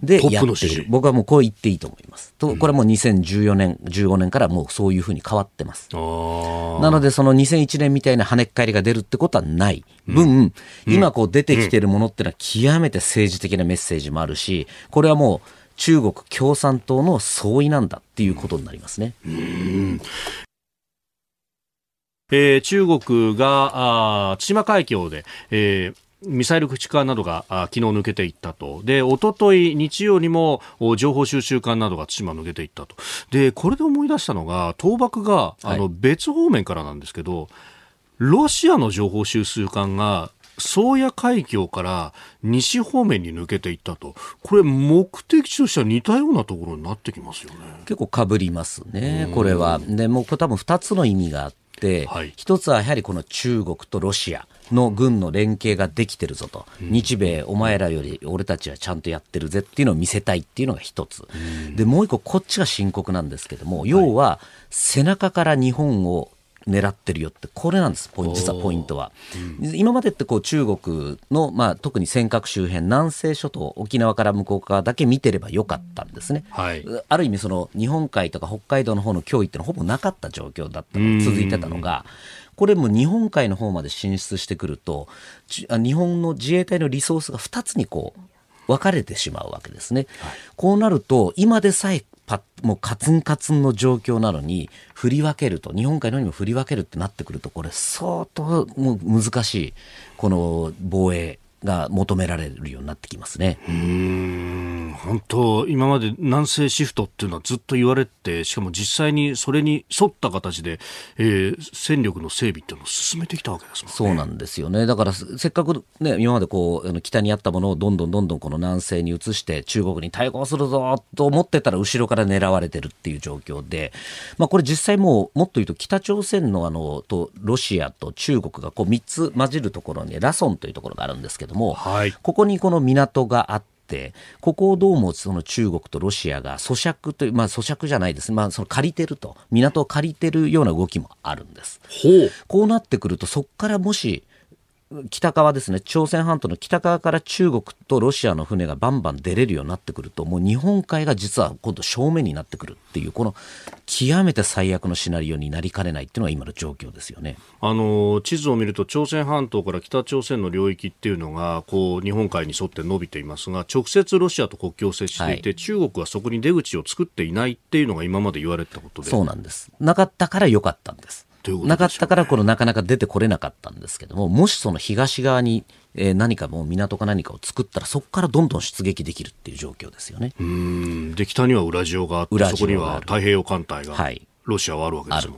でやっている、僕はもうこう言っていいと思います。とこれはもう2014年、15年からもうそういうふうに変わってます。なので、その2001年みたいな跳ねっ返りが出るってことはない。分、うん、今こう出てきてるものっていうのは極めて政治的なメッセージもあるし、これはもう中国共産党の総意なんだっていうことになりますね。えー、中国があ千島海峡で、えーミサイル駆逐艦などが昨日抜けていったと。で、おととい日曜にも情報収集艦などが対馬抜けていったと。で、これで思い出したのが、倒幕が、あの、別方面からなんですけど、ロシアの情報収集艦が宗谷海峡から西方面に抜けていったと、これ、目的地としては似たようなところになってきますよね。結構かぶりますね、これは。でもこれ、多分2つの意味があって、はい、1つはやはりこの中国とロシア。の軍の連携ができてるぞと、日米、お前らより俺たちはちゃんとやってるぜっていうのを見せたいっていうのが一つ、でもう一個、こっちが深刻なんですけども、要は背中から日本を狙ってるよってこれなんですポイン実はポイントは、うん、今までってこう中国の、まあ、特に尖閣周辺南西諸島沖縄から向こう側だけ見てればよかったんですね、はい、ある意味その日本海とか北海道の方の脅威ってのはほぼなかった状況だったの続いてたのがこれも日本海の方まで進出してくると日本の自衛隊のリソースが2つにこう分かれてしまうわけですね。はい、こうなると今でさえパもうカツンカツンの状況なのに振り分けると日本海のようにも振り分けるってなってくるとこれ相当もう難しい。この防衛。が求められるようになってきますね。うん本当今まで南西シフトっていうのはずっと言われてしかも実際にそれに沿った形で、えー、戦力の整備っていうのを進めてきたわけですもんね。そうなんですよね。だからせっかくね今までこう北にあったものをどんどんどんどんこの南西に移して中国に対抗するぞと思ってたら後ろから狙われてるっていう状況で、まあこれ実際もうもっと言うと北朝鮮のあのとロシアと中国がこう3つ混じるところにラソンというところがあるんですけども、はい、ここにこの港があって、ここをどうもその中国とロシアが咀嚼という、まあ、咀嚼じゃないです、まあ、その借りてると、港を借りてるような動きもあるんです。こうなってくると、そこからもし北側ですね、朝鮮半島の北側から中国とロシアの船がバンバン出れるようになってくると、もう日本海が実は今度正面になってくるっていう、この極めて最悪のシナリオになりかねないっていうのが今の状況ですよねあの地図を見ると、朝鮮半島から北朝鮮の領域っていうのがこう日本海に沿って伸びていますが、直接ロシアと国境を接していて、はい、中国はそこに出口を作っていないっていうのが今まで言われたことでそうなんです。なかったから良かったんです。なかったからこのなかなか出てこれなかったんですけどももしその東側に、えー、何かもう港か何かを作ったらそこからどんどん出撃できるっていう状況ですよね。うん。で北にはウラジオがあってそこには太平洋艦隊が、はい、ロシアはあるわけですよね。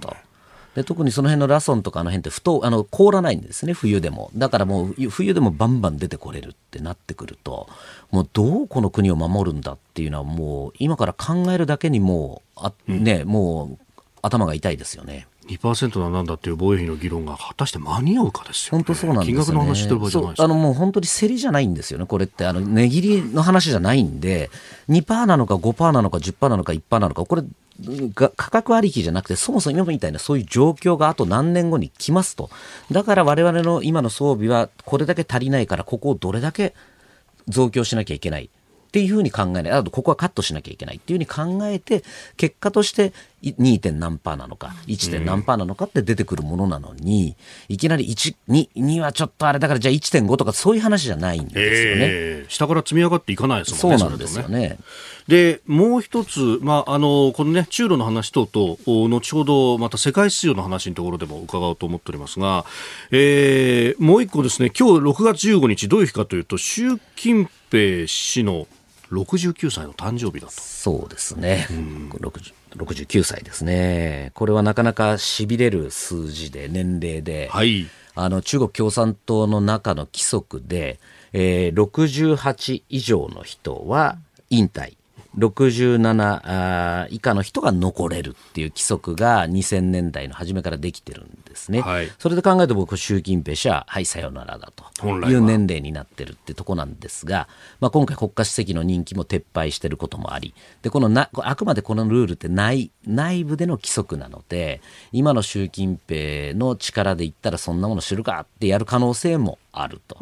で特にその辺のラソンとかあの辺ってふとあの凍らないんですね冬でも。だからもう冬でもバンバン出てこれるってなってくるともうどうこの国を守るんだっていうのはもう今から考えるだけにもうあ、ね、うん、もう頭が痛いですよね。2%はなんだっていう防衛費の議論が果たして間に合うかですよ、ね、本当そうなんですよ、ね、金額の話してる場合じゃないあのもう本当に競りじゃないんですよね、これって、あの値切りの話じゃないんで、2%なのか5%なのか10%なのか1%なのか、これ、価格ありきじゃなくて、そもそも今みたいなそういう状況があと何年後に来ますと、だから我々の今の装備はこれだけ足りないから、ここをどれだけ増強しなきゃいけない。っていうふうに考えない。あと、ここはカットしなきゃいけないっていうふうに考えて、結果として 2. 点何パーなのか、1. 点何パーなのかって出てくるものなのに、いきなり1、2、2はちょっとあれだから、じゃあ1.5とかそういう話じゃないんですよね。えー、下から積み上がっていかないですもんね。そうなんですよね。で、もう一つ、まあ、あの、このね、中ロの話等々、後ほどまた世界秩序の話のところでも伺おうと思っておりますが、えー、もう一個ですね、今日6月15日、どういう日かというと、習近平氏の69歳の誕生日だと。そうですね、うん、69歳ですね。これはなかなかしびれる数字で年齢で、はい、あの中国共産党の中の規則で、えー、68以上の人は引退67以下の人が残れるっていう規則が2000年代の初めからできてるんですね、はい、それで考えて僕習近平氏ははいさよならだと。いう年齢になってるってとこなんですが、まあ、今回国家主席の任期も撤廃してることもありでこのなあくまでこのルールって内内部での規則なので今の習近平の力で言ったらそんなもの知るかってやる可能性もあると。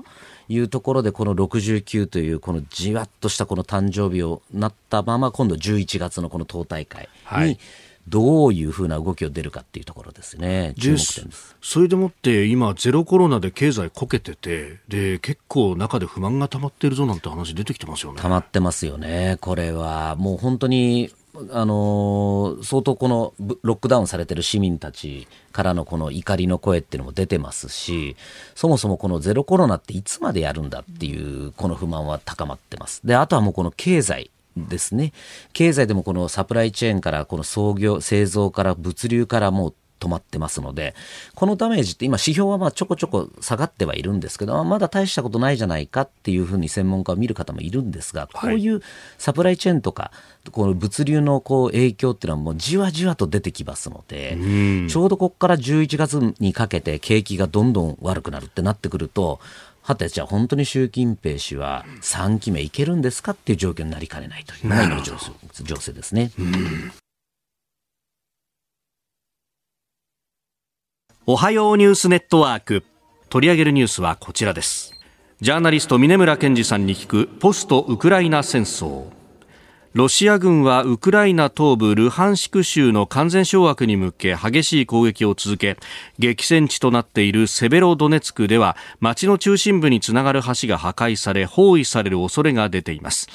いうところでこの69というこのじわっとしたこの誕生日をなったまま今度11月のこの党大会にどういうふうな動きを出るかっていうところですね、注目点です。それでもって今、ゼロコロナで経済こけててで結構中で不満が溜まってるぞなんて話出てきてますよね。溜まってますよね、これはもう本当にあの相当このロックダウンされてる市民たちからのこの怒りの声っていうのも出てますし、そもそもこのゼロコロナっていつまでやるんだっていうこの不満は高まってます。で、あとはもうこの経済。ですね経済でもこのサプライチェーンからこの創業製造から物流からもう止まってますので、このダメージって今指標はまあちょこちょこ下がってはいるんですけど、まだ大したことないじゃないかっていうふうに専門家は見る方もいるんですが、こういうサプライチェーンとか、この物流のこう影響っていうのはもうじわじわと出てきますので、ちょうどここから11月にかけて景気がどんどん悪くなるってなってくると、はて、じゃあ本当に習近平氏は3期目いけるんですかっていう状況になりかねないというのが今の情勢ですね。おはようニュースネットワーク。取り上げるニュースはこちらです。ジャーナリスト峰村健二さんに聞くポストウクライナ戦争。ロシア軍はウクライナ東部ルハンシク州の完全掌握に向け激しい攻撃を続け激戦地となっているセベロドネツクでは町の中心部につながる橋が破壊され包囲される恐れが出ています。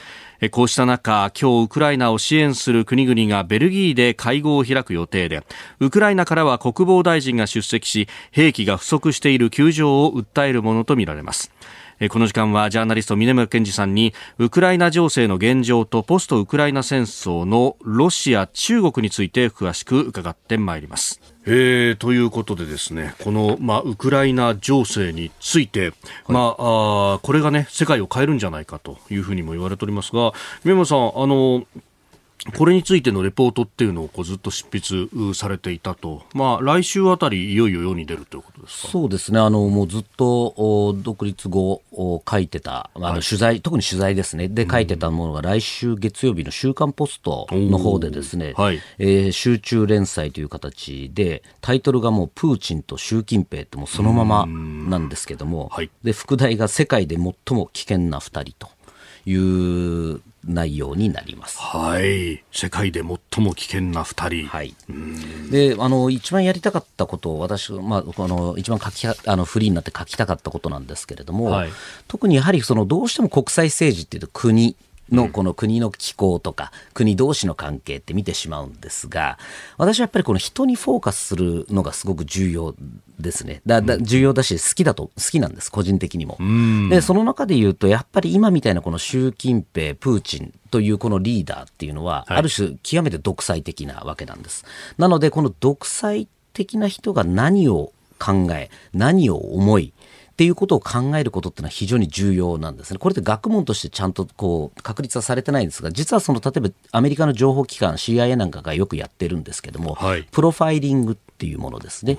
こうした中、今日ウクライナを支援する国々がベルギーで会合を開く予定で、ウクライナからは国防大臣が出席し、兵器が不足している窮状を訴えるものとみられます。この時間はジャーナリスト峰村健二さんにウクライナ情勢の現状とポストウクライナ戦争のロシア、中国について詳しく伺ってまいります。えー、ということでですね、この、まあ、ウクライナ情勢について、はい、まあ、あこれがね、世界を変えるんじゃないかというふうにも言われておりますが、宮本さん、あの、これについてのレポートっていうのをこうずっと執筆されていたと、まあ、来週あたり、いよいよ世に出るということですか？そうですね、あのもうずっと独立後書いてた、あの取材、はい、特に取材ですね、で書いてたものが、来週月曜日の週刊ポストの方で、ですね、はい、えー、集中連載という形で、タイトルがもう、プーチンと習近平って、もうそのままなんですけども、はい、で副題が世界で最も危険な2人という内容になります。はい。世界で最も危険な二人。はい。で、あの、一番やりたかったことを、私、まあ、この、一番書き、あの、フリーになって書きたかったことなんですけれども、はい、特にやはり、その、どうしても国際政治っていうと国、のこの国の機構とか国同士の関係って見てしまうんですが私はやっぱりこの人にフォーカスするのがすごく重要ですね。だだ重要だし好きだと好きなんです個人的にも。でその中で言うとやっぱり今みたいなこの習近平プーチンというこのリーダーっていうのは、ある種極めて独裁的なわけなんです。なのでこの独裁的な人が何を考え何を思いっていうことを考えることっていうのは非常に重要なんですね。これって学問としてちゃんとこう確立はされてないんですが、実はその例えばアメリカの情報機関 CIA なんかがよくやってるんですけども、はい、プロファイリングっていうものですね。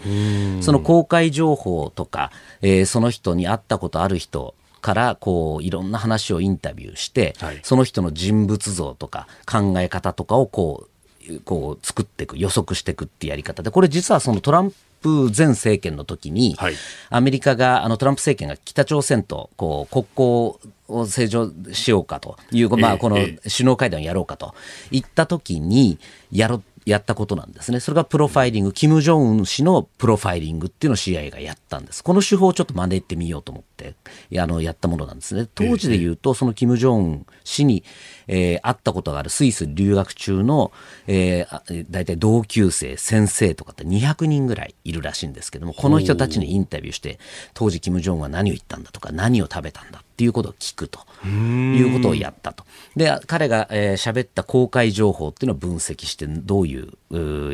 その公開情報とか、えー、その人に会ったことある人からこういろんな話をインタビューして、はい、その人の人物像とか考え方とかをこうこう作っていく予測していくっていうやり方でこれ実はそのトランププ前政権の時に、はい、アメリカがあのトランプ政権が北朝鮮とこう国交を正常しようかという、まあ、この首脳会談をやろうかと言った時にやろやったことなんですね。それがプロファイリング、キム・ジョンウン氏のプロファイリングっていうのを CIA がやったんです。この手法をちょっと真似てみようと思って、あの、やったものなんですね。当時で言うと、そのキム・ジョンウン氏に、えー、会ったことがあるスイス留学中の、えー、大体同級生、先生とかって200人ぐらいいるらしいんですけども、この人たちにインタビューして、当時キム・ジョンウンは何を言ったんだとか、何を食べたんだっていうことを聞くということをやったと。で彼が喋、えー、った公開情報っていうのを分析してどういう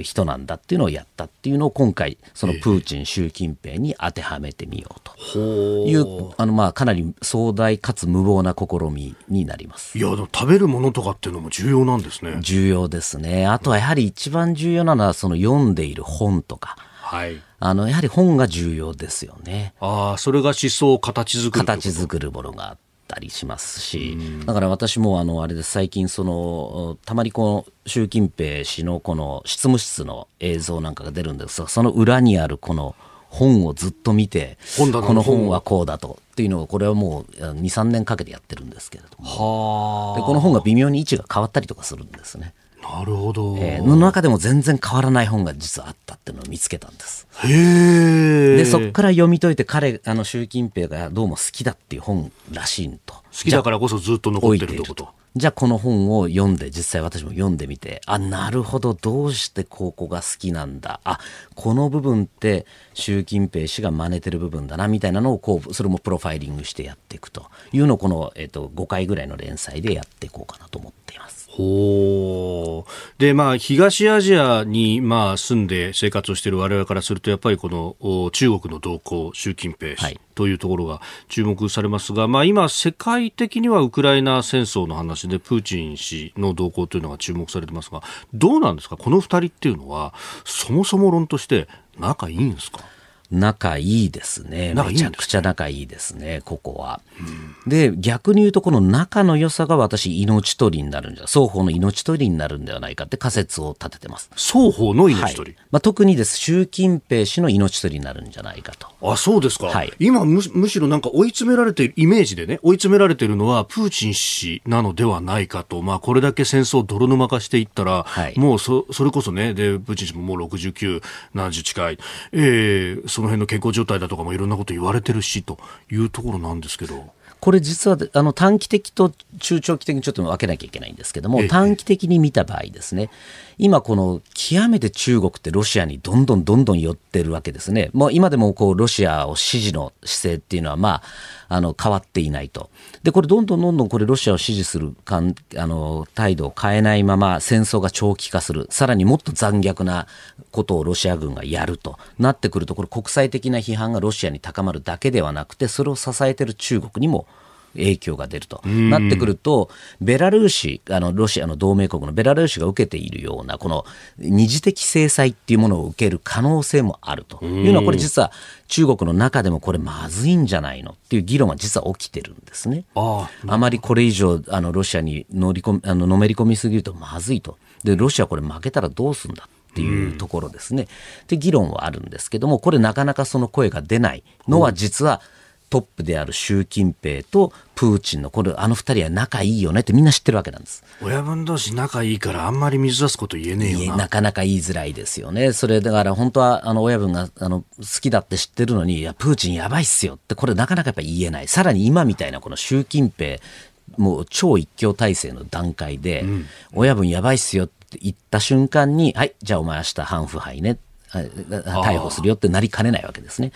人なんだっていうのをやったっていうのを今回そのプーチン、習近平に当てはめてみようと。いうあのまあかなり壮大かつ無謀な試みになります。いやでも食べるものとかっていうのも重要なんですね。重要ですね。あとはやはり一番重要なのはその読んでいる本とか。はい、あのやはり本が重要ですよね。ああ、それが思想を形作る形作るものがあったりしますし、だから私もあのあれです。最近そのたまにこの習近平氏のこの執務室の映像なんかが出るんですがその裏にあるこの本をずっと見てこの本はこうだとっていうのをこれはもう23年かけてやってるんですけれども。でこの本が微妙に位置が変わったりとかするんですね。なるほど、えー、の中でも全然変わらない本が実はあったっていうのを見つけたんです。へでそこから読み解いて彼あの習近平がどうも好きだっていう本らしいと。好きだからこそずっと残ってるってこと。じゃあこの本を読んで実際私も読んでみてあなるほどどうしてここが好きなんだ。あこの部分って習近平氏が真似てる部分だなみたいなのをこうそれもプロファイリングしてやっていくというのをこの、えっと、5回ぐらいの連載でやっていこうかなと思っています。ほで、まあ、東アジアに、まあ、住んで生活をしている我々からすると、やっぱりこの中国の動向、習近平氏、はい、というところが注目されますが、まあ、今、世界的にはウクライナ戦争の話で、プーチン氏の動向というのが注目されてますが、どうなんですか、この2人っていうのは、そもそも論として仲いいんですか？仲いいですね。めちゃくちゃ仲いいですね、ここは。で、逆に言うと、この仲の良さが私、命取りになるんじゃ、双方の命取りになるんではないかって仮説を立ててます。双方の命取り、はい、まあ、特にです、習近平氏の命取りになるんじゃないかと。あ、そうですか。はい、今む、むしろなんか追い詰められている、イメージでね、追い詰められているのは、プーチン氏なのではないかと。まあ、これだけ戦争を泥沼化していったら、はい、もうそ、それこそね、で、プーチン氏ももう69、70近い。えー、その辺の健康状態だとかもいろんなこと言われてるしというところなんですけど。これ実はあの短期的と中長期的にちょっと分けなきゃいけないんですけども、短期的に見た場合ですね、今この極めて中国ってロシアにどんどんどんどん寄ってるわけですね。もう今でもこうロシアを支持の姿勢っていうのはまあ、あの変わっていないと。で、これどんどんどんどんこれロシアを支持するかんあの態度を変えないまま戦争が長期化する。さらにもっと残虐なことをロシア軍がやるとなってくると、これ国際的な批判がロシアに高まるだけではなくて、それを支えてる中国にも影響が出るとなってくると、ベラルーシ、あのロシアの同盟国のベラルーシが受けているような、この二次的制裁っていうものを受ける可能性もあるというのは、これ実は中国の中でもこれまずいんじゃないのっていう議論は実は起きてるんですね。あまりこれ以上あのロシアに乗り込みあののめり込みすぎるとまずいと。でロシアこれ負けたらどうするんだっていうところですね。で議論はあるんですけどもこれなかなかその声が出ないのは実は、トップである習近平とプーチンのこれあの二人は仲いいよねってみんな知ってるわけなんです。親分同士仲いいからあんまり水出すこと言えねえよな。なかなか言いづらいですよね。それだから本当はあの親分があの好きだって知ってるのにいやプーチンやばいっすよってこれなかなかやっぱ言えない。さらに今みたいなこの習近平もう超一強体制の段階で、うん、親分やばいっすよって言った瞬間にはいじゃあお前明日反腐敗ね逮捕するよってなりかねないわけですね。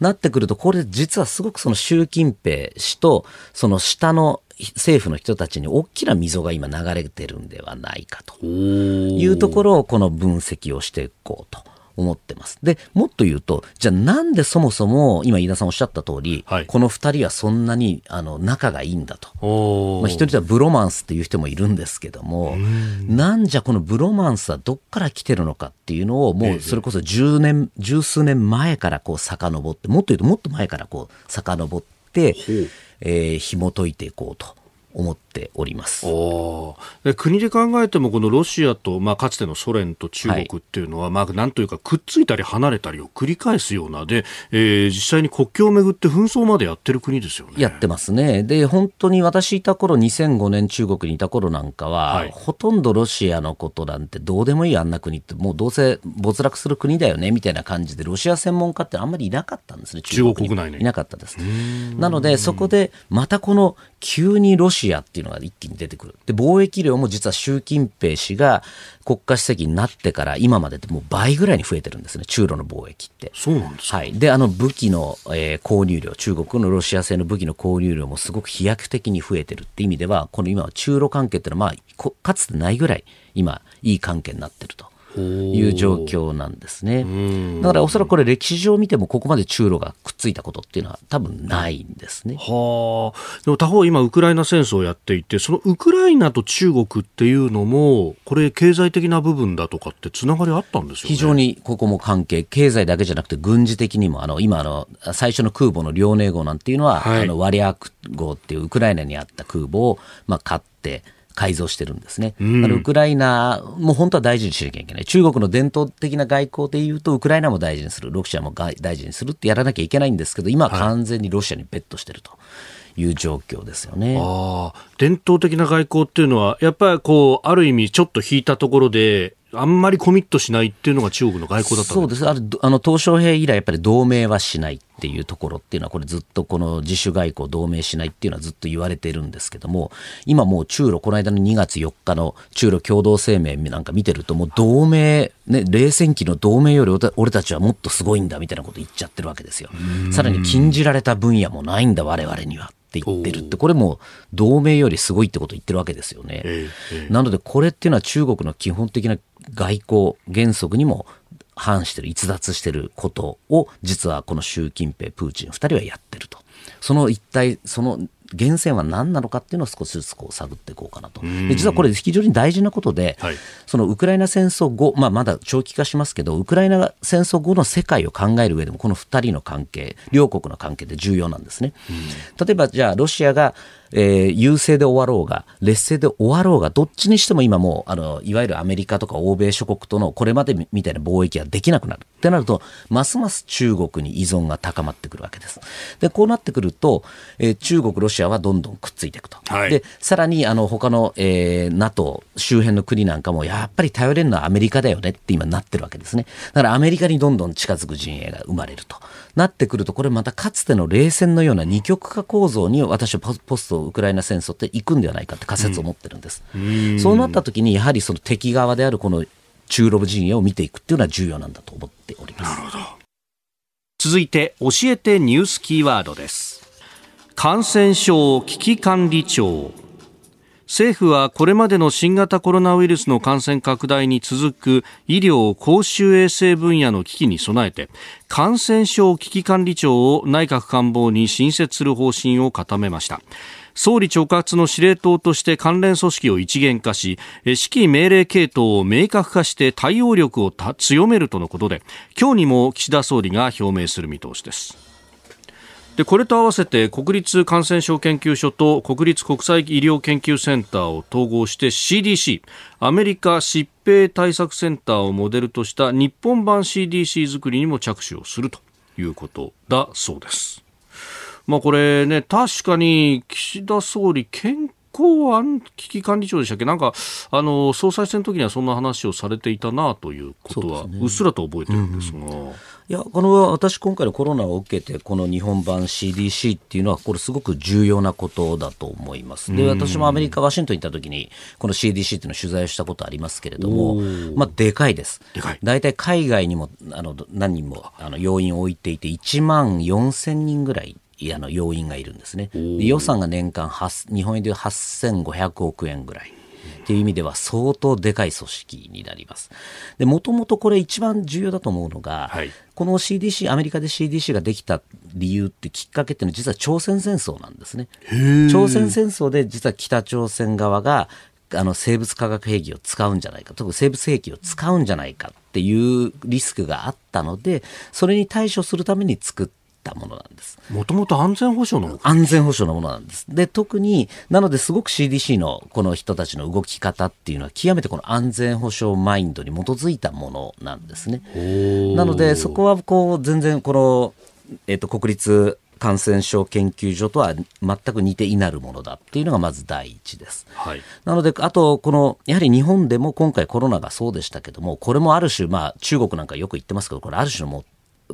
なってくると、これ実はすごくその習近平氏と、その下の政府の人たちに大きな溝が今流れてるんではないかというところをこの分析をしていこうと。思ってます。で、もっと言うと、じゃあなんでそもそも、今飯田さんおっしゃった通り、はい、この二人はそんなにあの仲がいいんだと。まあ、一人ではブロマンスっていう人もいるんですけども、なんじゃこのブロマンスはどっから来てるのかっていうのを、もうそれこそ10年、十数年前からこう遡って、もっと言うともっと前からこう遡って、えー、紐解いていこうと。思っております。で国で考えてもこのロシアと、まあ、かつてのソ連と中国っていうのは、はい、まあ、なんというかくっついたり離れたりを繰り返すようなで、えー、実際に国境をめぐって紛争までやってる国ですよね。やってますね。で本当に私いた頃2005年中国にいた頃なんかは、はい、ほとんどロシアのことなんてどうでもいいあんな国ってもうどうせ没落する国だよねみたいな感じでロシア専門家ってあんまりいなかったんですね中国国内に。いなかったです。なのでそこでまたこの急にロシアっていうのが一気に出てくる。で、貿易量も実は習近平氏が国家主席になってから今まででもう倍ぐらいに増えてるんですね、中ロの貿易って。そうなんですはい。で、あの武器の、えー、購入量、中国のロシア製の武器の購入量もすごく飛躍的に増えてるって意味では、この今は中ロ関係っていうのは、まあ、かつてないぐらい今、いい関係になってると。いう状況なんですね。だからおそらくこれ歴史上見てもここまで中ロがくっついたことっていうのは多分ないんですね。はあ。でも他方今ウクライナ戦争をやっていて、そのウクライナと中国っていうのも、これ経済的な部分だとかってつながりあったんですよね。非常にここも関係、経済だけじゃなくて軍事的にも、あの、今あの、最初の空母の遼寧号なんていうのは、はい、あの、ワリアク号っていうウクライナにあった空母を、まあ、買って、改造してるんですね。うん、ウクライナも本当は大事にしなきゃいけない。中国の伝統的な外交でいうと、ウクライナも大事にする、ロシアも大事にするってやらなきゃいけないんですけど、今は完全にロシアにベットしてると。いう状況ですよね。あ伝統的な外交っていうのは、やっぱりこう、ある意味ちょっと引いたところで、あんまりコミットしないっていうのが中国の外交だったそうです。ああの、鄧小平以来やっぱり同盟はしないっていうところっていうのは、これずっとこの自主外交同盟しないっていうのはずっと言われているんですけども、今もう中ロ、この間の2月4日の中ロ共同声明なんか見てると、もう同盟、ね、冷戦期の同盟より俺たちはもっとすごいんだみたいなこと言っちゃってるわけですよ。さらに禁じられた分野もないんだ、我々には。って言ってるって、これも同盟よりすごいってことを言ってるわけですよね。ええ、なので、これっていうのは中国の基本的な外交原則にも反してる、逸脱してることを、実はこの習近平、プーチン2人はやってると。その一体、その源泉は何なのかっていうのを少しずつこう探っていこうかなと。で実はこれ非常に大事なことで、はい、そのウクライナ戦争後、まあ、まだ長期化しますけど、ウクライナ戦争後の世界を考える上でも、この2人の関係、両国の関係って重要なんですね。例えば、じゃあ、ロシアがえー、優勢で終わろうが、劣勢で終わろうが、どっちにしても今もう、あの、いわゆるアメリカとか欧米諸国とのこれまでみたいな貿易はできなくなる。ってなると、ますます中国に依存が高まってくるわけです。で、こうなってくると、えー、中国、ロシアはどんどんくっついていくと。はい、で、さらに、あの、他の、えー、NATO 周辺の国なんかも、やっぱり頼れるのはアメリカだよねって今なってるわけですね。だからアメリカにどんどん近づく陣営が生まれると。なってくると、これまたかつての冷戦のような二極化構造に私はポストウクライナ戦争っていくんではないかって仮説を持ってるんです。うん、そうなった時に、やはりその敵側であるこの中ロ陣営を見ていくっていうのは重要なんだと思っております。なるほど。続いて、教えてニュースキーワードです。感染症危機管理庁。政府はこれまでの新型コロナウイルスの感染拡大に続く医療公衆衛生分野の危機に備えて感染症危機管理庁を内閣官房に新設する方針を固めました。総理直轄の司令塔として関連組織を一元化し指揮命令系統を明確化して対応力を強めるとのことで今日にも岸田総理が表明する見通しです。でこれと合わせて国立感染症研究所と国立国際医療研究センターを統合して CDC アメリカ疾病対策センターをモデルとした日本版 CDC 作りにも着手をするということだそうです。まあこれね、確かに岸田総理健康安危機管理庁でしたっけ？なんか、あの、総裁選の時にはそんな話をされていたなということは、うっすらと覚えてるんですが。いや、この私今回のコロナを受けて、この日本版 CDC っていうのは、これすごく重要なことだと思います。で、私もアメリカ、ワシントンに行った時に、この CDC っていうのを取材したことありますけれども、まあ、でかいです。大体海外にも、あの、何人も、あの、要員を置いていて、1万4000人ぐらいあの要員がいるんですね。予算が年間日本円で8500億円ぐらい。っていう意味では相当でかい組織になります。で、もともとこれ一番重要だと思うのが、はい、この CDC、アメリカで CDC ができた理由ってきっかけっていうのは実は朝鮮戦争なんですね。朝鮮戦争で実は北朝鮮側があの生物化学兵器を使うんじゃないか、特に生物兵器を使うんじゃないかっていうリスクがあったので、それに対処するために作ったったものなんです。もともと安全保障の安全保障のものなんです。で、特に、なのですごく CDC のこの人たちの動き方っていうのは極めてこの安全保障マインドに基づいたものなんですね。なので、そこはこう、全然この、えっ、ー、と、国立感染症研究所とは全く似ていなるものだっていうのがまず第一です。はい、なので、あと、この、やはり日本でも今回コロナがそうでしたけども、これもある種、まあ中国なんかよく言ってますけど、これある種のも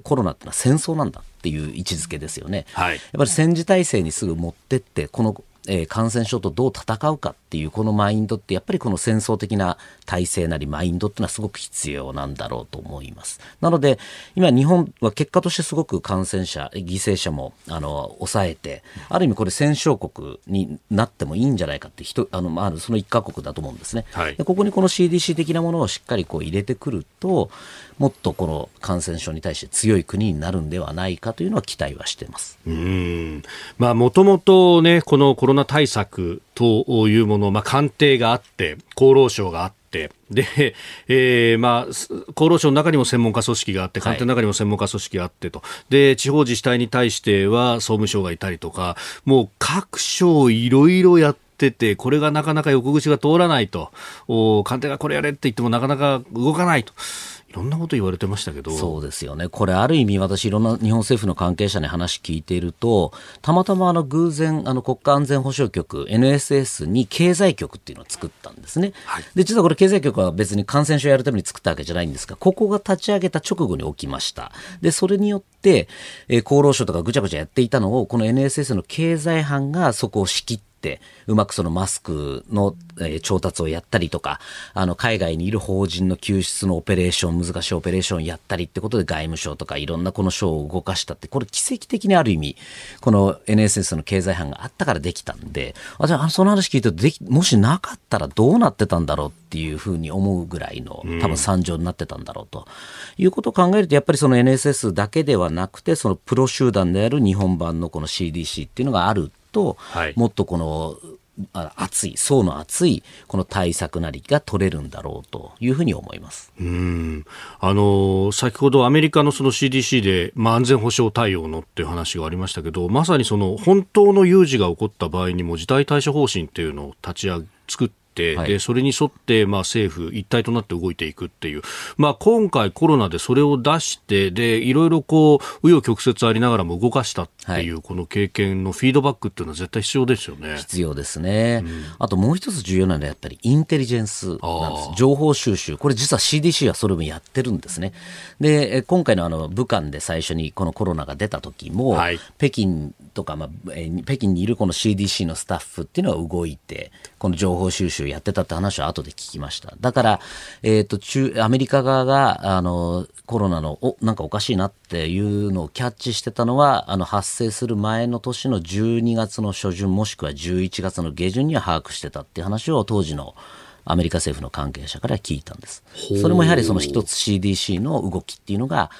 コロナってのは戦争なんだっていう位置づけですよね。はい、やっぱり戦時体制にすぐ持ってってこのえー、感染症とどう戦うかっていうこのマインドってやっぱりこの戦争的な体制なりマインドっていうのはすごく必要なんだろうと思います。なので今日本は結果としてすごく感染者犠牲者もあの抑えてある意味これ戦勝国になってもいいんじゃないかって人あの、まあ、その一カ国だと思うんですね。はい、ここにこの CDC 的なものをしっかりこう入れてくるともっとこの感染症に対して強い国になるんではないかというのは期待はしています。うんまあもともとねこのコロナ対策というもの、まあ、官邸があって、厚労省があって、で、えー、まあ、厚労省の中にも専門家組織があって、官邸の中にも専門家組織があってと、はい、で、地方自治体に対しては総務省がいたりとか、もう各省いろいろやって、てこれがなかなか横口が通らないと、官邸がこれやれって言ってもなかなか動かないと。いろんなこと言われてましたけど。そうですよね、これ、ある意味、私、いろんな日本政府の関係者に話聞いていると、たまたまあの偶然、あの国家安全保障局、NSS に経済局っていうのを作ったんですね、はい、で実はこれ、経済局は別に感染症をやるために作ったわけじゃないんですが、ここが立ち上げた直後に起きました。でそれによって、えー、厚労省とかぐちゃぐちゃやっていたのを、この NSS の経済班がそこを仕切って、ってうまくそのマスクの、え調達をやったりとかあの海外にいる法人の救出のオペレーション難しいオペレーションやったりってことで外務省とかいろんなこの省を動かしたってこれ奇跡的にある意味この NSS の経済班があったからできたんで私はその話聞いてできもしなかったらどうなってたんだろうっていうふうに思うぐらいの多分惨状になってたんだろうと、いうことを考えるとやっぱりその NSS だけではなくてそのプロ集団である日本版のこの CDC っていうのがあると、はい、もっとこの熱い層の厚いこの対策なりが取れるんだろうというふうに思います。うん。あの先ほどアメリカのその CDC で、まあ、安全保障対応のっていう話がありましたけどまさにその本当の有事が起こった場合にも事態対処方針っていうのを立ち上げ作って、はい、でそれに沿って、まあ、政府一体となって動いていくっていう、まあ、今回コロナでそれを出してでいろいろこう紆余曲折ありながらも動かしたってい。う、はい、この経験のフィードバックっていうのは絶対必要ですよね。必要ですね、うん、あともう一つ重要なのはやっぱりインテリジェンスなんです。情報収集。これ実は CDC はそれもやってるんですね。で今回のあの武漢で最初にこのコロナが出た時も、はい、北京とか、まあえー、北京にいるこの CDC のスタッフっていうのは動いてこの情報収集やってたって話は後で聞きました。だから、えっ、ー、と、中、アメリカ側が、あの、コロナの、お、なんかおかしいなっていうのをキャッチしてたのは、あの、発生する前の年の12月の初旬もしくは11月の下旬には把握してたっていう話を当時のアメリカ政府の関係者から聞いたんです。それもやはりその一つ CDC の動きっていうのが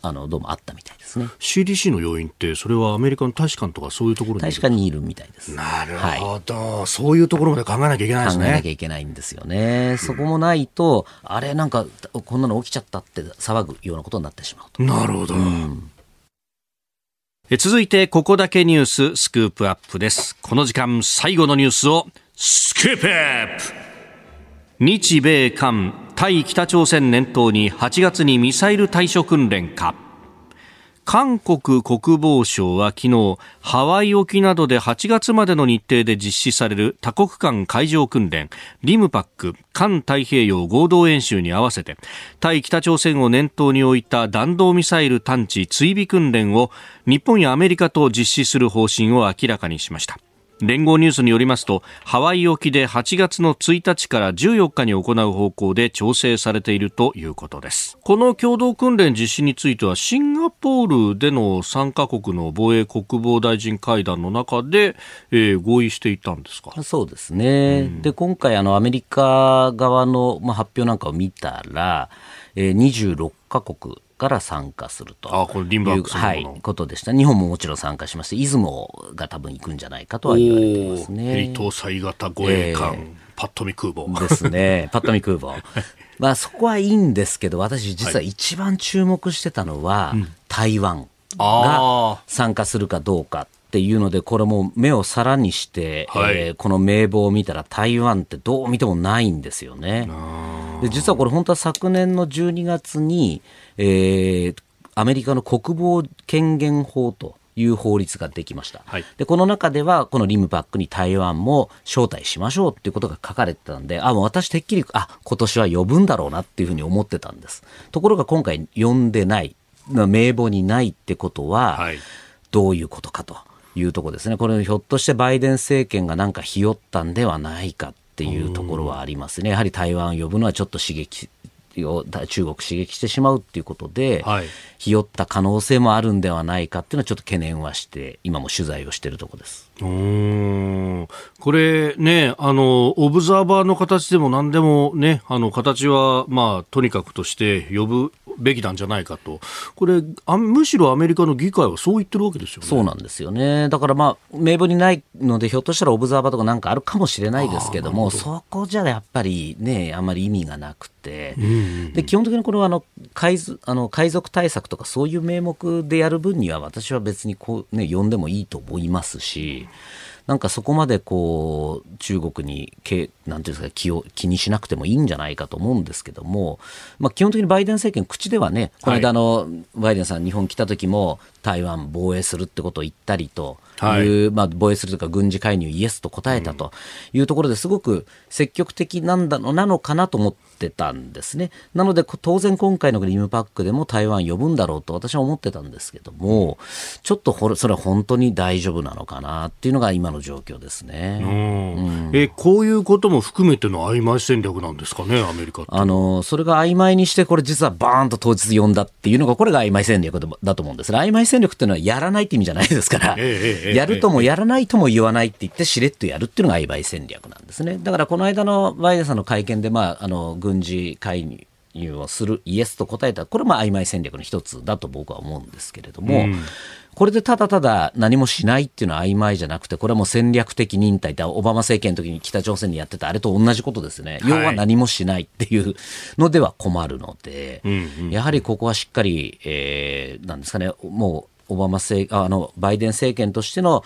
あのどうもあったみたいですね。CDC の要因ってそれはアメリカの大使館とかそういうところに大使館にいるみたいです。なるほど、はい、そういうところまで考えなきゃいけないですね。考えなきゃいけないんですよね。そこもないと、あれなんかこんなの起きちゃったって騒ぐようなことになってしまうと。なるほど。うん続いてここだけニューススクープアップです。この時間最後のニュースをスクープアップ。日米韓対北朝鮮念頭に8月にミサイル対処訓練か。韓国国防省は昨日ハワイ沖などで8月までの日程で実施される多国間海上訓練リムパック環太平洋合同演習に合わせて対北朝鮮を念頭に置いた弾道ミサイル探知追尾訓練を日本やアメリカと実施する方針を明らかにしました。連合ニュースによりますとハワイ沖で8月の1日から14日に行う方向で調整されているということです。この共同訓練実施についてはシンガポールでの3カ国の防衛国防大臣会談の中で、えー、合意していたんですか？そうですね、うん、で今回あのアメリカ側の、まあ、発表なんかを見たら、えー、26カ国から参加するとあこれリンバークはい、ことでした。日本ももちろん参加しまして、出雲が多分行くんじゃないかとは言われてますね。ヘリ搭載型護衛艦、えー、パッと見空母。ですね、パッと見空母。まあそこはいいんですけど、私実は一番注目してたのは、はい、台湾が参加するかどうか。っていうので、これも目をさらにして、はい、えー、この名簿を見たら台湾ってどう見てもないんですよね。で実はこれ本当は昨年の12月に、えー、アメリカの国防権限法という法律ができました、はい、でこの中ではこのリムパックに台湾も招待しましょうっていうことが書かれてたんであもう私てっきりあ今年は呼ぶんだろうなっていうふうに思ってたんです。ところが今回呼んでない名簿にないってことは、はい、どういうことかというところですね。これひょっとしてバイデン政権がなんかひよったんではないかっていうところはありますね。やはり台湾を呼ぶのはちょっと刺激を中国刺激してしまうっていうことで、はい、ひよった可能性もあるんではないかっていうのはちょっと懸念はして今も取材をしているところです。うんこれねあのオブザーバーの形でも何でもねあの形はまあとにかくとして呼ぶべきなんじゃないかと、これあ、むしろアメリカの議会はそう言ってるわけですよね。そうなんですよね。だからまあ、名簿にないので、ひょっとしたらオブザーバーとかなんかあるかもしれないですけども、どそこじゃやっぱりね、あんまり意味がなくて、うんうん、で基本的にこれはあの海あの海賊対策とかそういう名目でやる分には、私は別にこう、ね、呼んでもいいと思いますし。なんかそこまでこう中国にけなんていうんですか気を気にしなくてもいいんじゃないかと思うんですけども、まあ、基本的にバイデン政権口ではねこの間の、バイデンさん日本来た時も台湾防衛するってことを言ったりという、はい、まあ、防衛するとか軍事介入イエスと答えたというところですごく積極的なんだなのかなと思ってたんですね。なので当然今回のリムパックでも台湾呼ぶんだろうと私は思ってたんですけどもちょっとそれは本当に大丈夫なのかなっていうのが今の状況ですね。うん、えこういうことも含めての曖昧戦略なんですかねアメリカあのそれが曖昧にしてこれ実はバーンと当日呼んだっていうのがこれが曖昧戦略だと思うんです。曖昧戦略っていうのはやらないって意味じゃないですから、ええ、やるともやらないとも言わないって言ってしれっとやるっていうのが曖昧戦略なんですね。だからこの間のバイデンさんの会見で、まあ、あの軍事介入をするイエスと答えたこれも曖昧戦略の一つだと僕は思うんですけれども、うん、これでただただ何もしないっていうのは曖昧じゃなくてこれはもう戦略的忍耐。ってオバマ政権の時に北朝鮮にやってたあれと同じことですね、要は何もしないっていうのでは困るので、やはりここはしっかり、えー、なんですかね。もうオバマ政あのバイデン政権としての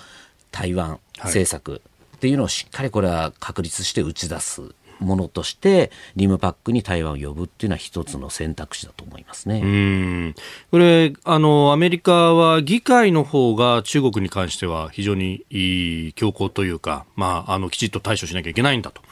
台湾政策っていうのをしっかりこれは確立して打ち出すものとしてリムパックに台湾を呼ぶっていうのは一つの選択肢だと思いますね。うん。これあのアメリカは議会の方が中国に関しては非常にいい強硬というか、まあ、あのきちっと対処しなきゃいけないんだと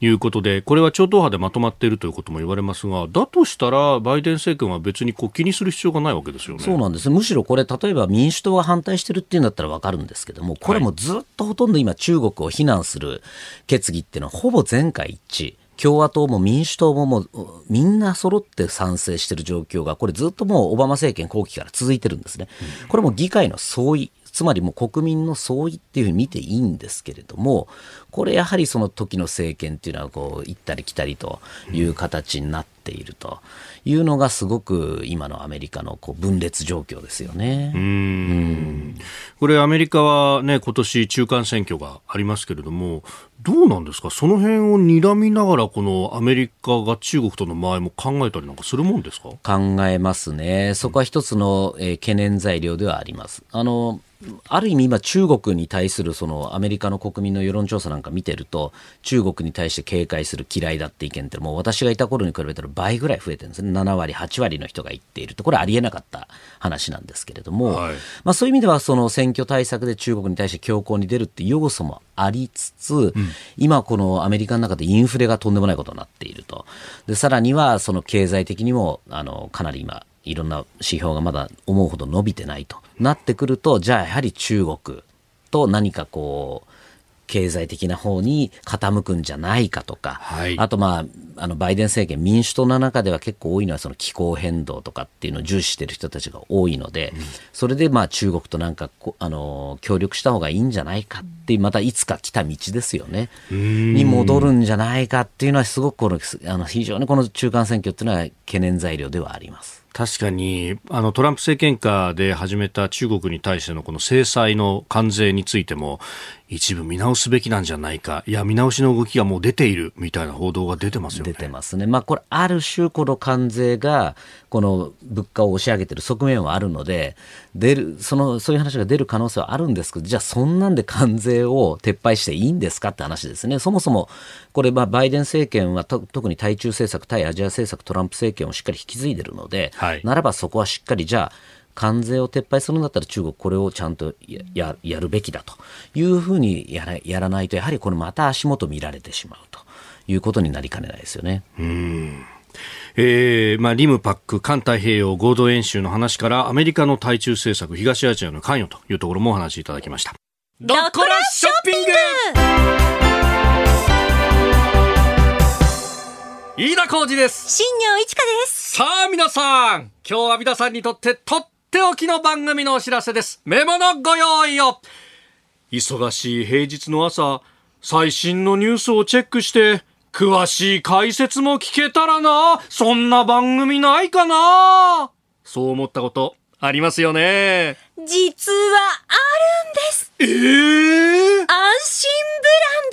い。うことで、はい、これは超党派でまとまっているということも言われますがだとしたらバイデン政権は別にこう気にする必要がないわけですよね。そうなんです。むしろこれ例えば民主党が反対してるっていうんだったら分かるんですけどもこれもずっとほとんど今中国を非難する決議っていうのはほぼ全会一致共和党も民主党ももうみんな揃って賛成している状況がこれずっともうオバマ政権後期から続いてるんですね、これも議会の相違つまりもう国民の相違っていうふうに見ていいんですけれども、これやはりその時の政権っていうのはこう行ったり来たりという形になっているというのがすごく今のアメリカのこう分裂状況ですよね。うんこれアメリカはね今年中間選挙がありますけれどもどうなんですか？その辺を睨みながらこのアメリカが中国との場合も考えたりなんかするもんですか？考えますね。そこは一つの、えー、懸念材料ではあります。あのある意味今中国に対するそのアメリカの国民の世論調査なんか見てると中国に対して警戒する嫌いだって意見ってもう私がいた頃に比べたら倍ぐらい増えてるんですね。7割8割の人が言っている。とこれはありえなかった話なんですけれども、はい、まあ、そういう意味ではその選挙対策で中国に対して強硬に出るって要素もありつつ、うん、今このアメリカの中でインフレがとんでもないことになっていると。でさらにはその経済的にもあのかなり今いろんな指標がまだ思うほど伸びてないとなってくるとじゃあやはり中国と何かこう経済的な方に傾くんじゃないかとか、はい、あと、まあ、あのバイデン政権、民主党の中では結構多いのはその気候変動とかっていうのを重視している人たちが多いので、うん、それでまあ中国となんかあの協力した方がいいんじゃないかってまたいつか来た道ですよね、に戻るんじゃないかっていうのは、すごくこのあの非常にこの中間選挙っていうのは懸念材料ではあります。確かにあのトランプ政権下で始めた中国に対してのこの制裁の関税についても一部見直すべきなんじゃないか、いや、見直しの動きがもう出ているみたいな報道が出てますよね。出てますね。まあ、これ、ある種、この関税が、この物価を押し上げてる側面はあるので、出る、その、そういう話が出る可能性はあるんですけど、じゃあ、そんなんで関税を撤廃していいんですかって話ですね。そもそも、これ、まあ、バイデン政権は、特に対中政策、対アジア政策、トランプ政権をしっかり引き継いでるので、はい、ならばそこはしっかり、じゃあ、関税を撤廃するんだったら中国これをちゃんとややるべきだというふうにやらやらないとやはりこれまた足元見られてしまうということになりかねないですよね。うん。えーまあ、リムパック環太平洋合同演習の話からアメリカの対中政策東アジアの関与というところもお話しいただきました。ドッコラショッピング飯田浩二です新庄一華ですさあ皆さん今日は皆さんにとってとっっておきの番組のお知らせです。メモのご用意を忙しい平日の朝、最新のニュースをチェックして、詳しい解説も聞けたらな。そんな番組ないかな。そう思ったことありますよね。実はあるんです。ええー、安心ブ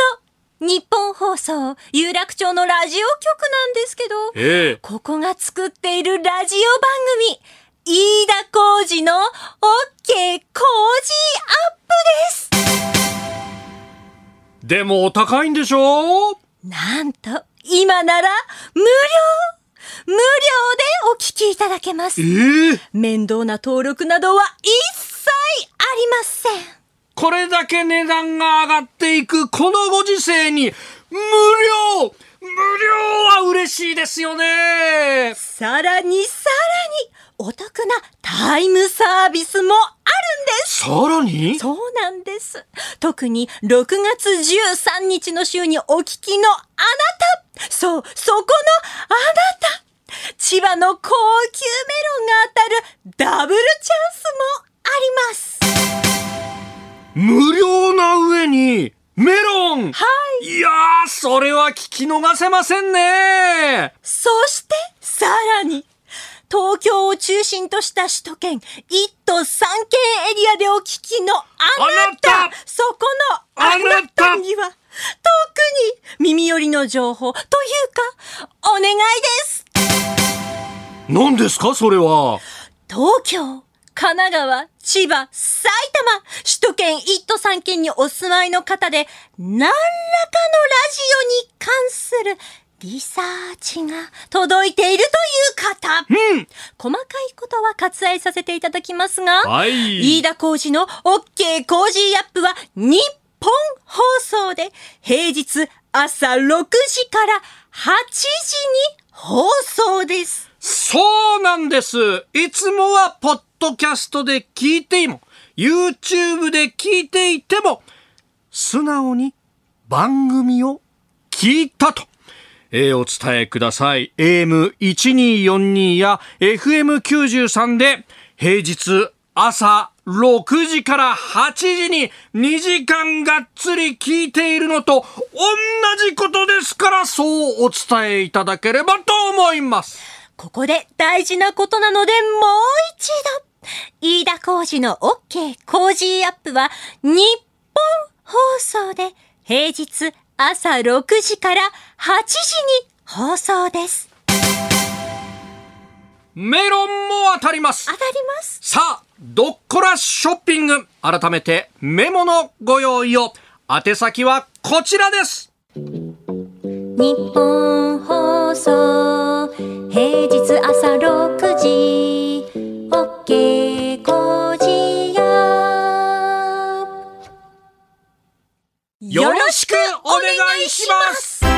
ランド。日本放送、有楽町のラジオ局なんですけど、えー、ここが作っているラジオ番組、飯田浩二の OK 工事アップです。でもお高いんでしょ？なんと、今なら無料。無料でお聞きいただけます。えー、面倒な登録などは一切ありません。これだけ値段が上がっていくこのご時世に無料。無料は嬉しいですよね。さらにさらにお得なタイムサービスもあるんです。さらに？そうなんです。特に6月13日の週にお聞きのあなた。そう、そこのあなた。千葉の高級メロンが当たるダブルチャンスもあります無料な上にメロン。はい。いやー、それは聞き逃せませんね。そして、さらに、東京を中心とした首都圏、1都3県エリアでお聞きのあなた。そこのあなたには、特に耳寄りの情報。というか、お願いです。何ですかそれは。東京、神奈川、千葉、埼玉、首都圏1都3県にお住まいの方で、何らかのラジオに関するリサーチが届いているという方。うん。細かいことは割愛させていただきますが、はい。飯田浩司の OK コージーアップは日本放送で平日朝6時から8時に放送です。そうなんです。いつもはポッドキャストで聞いても、YouTube で聞いていても、素直に番組を聞いたと。えー、お伝えください。AM1242 や FM93 で平日朝6時から8時に2時間がっつり聞いているのと同じことですからそうお伝えいただければと思います。ここで大事なことなのでもう一度。飯田浩司の OK コージーアップは日本放送で平日朝6時から8時に放送です。メロンも当たります。当たります？さあ、ドッコラショッピング。改めてメモのご用意を。宛先はこちらです。日本放送平日朝6時 OK しくお願いします。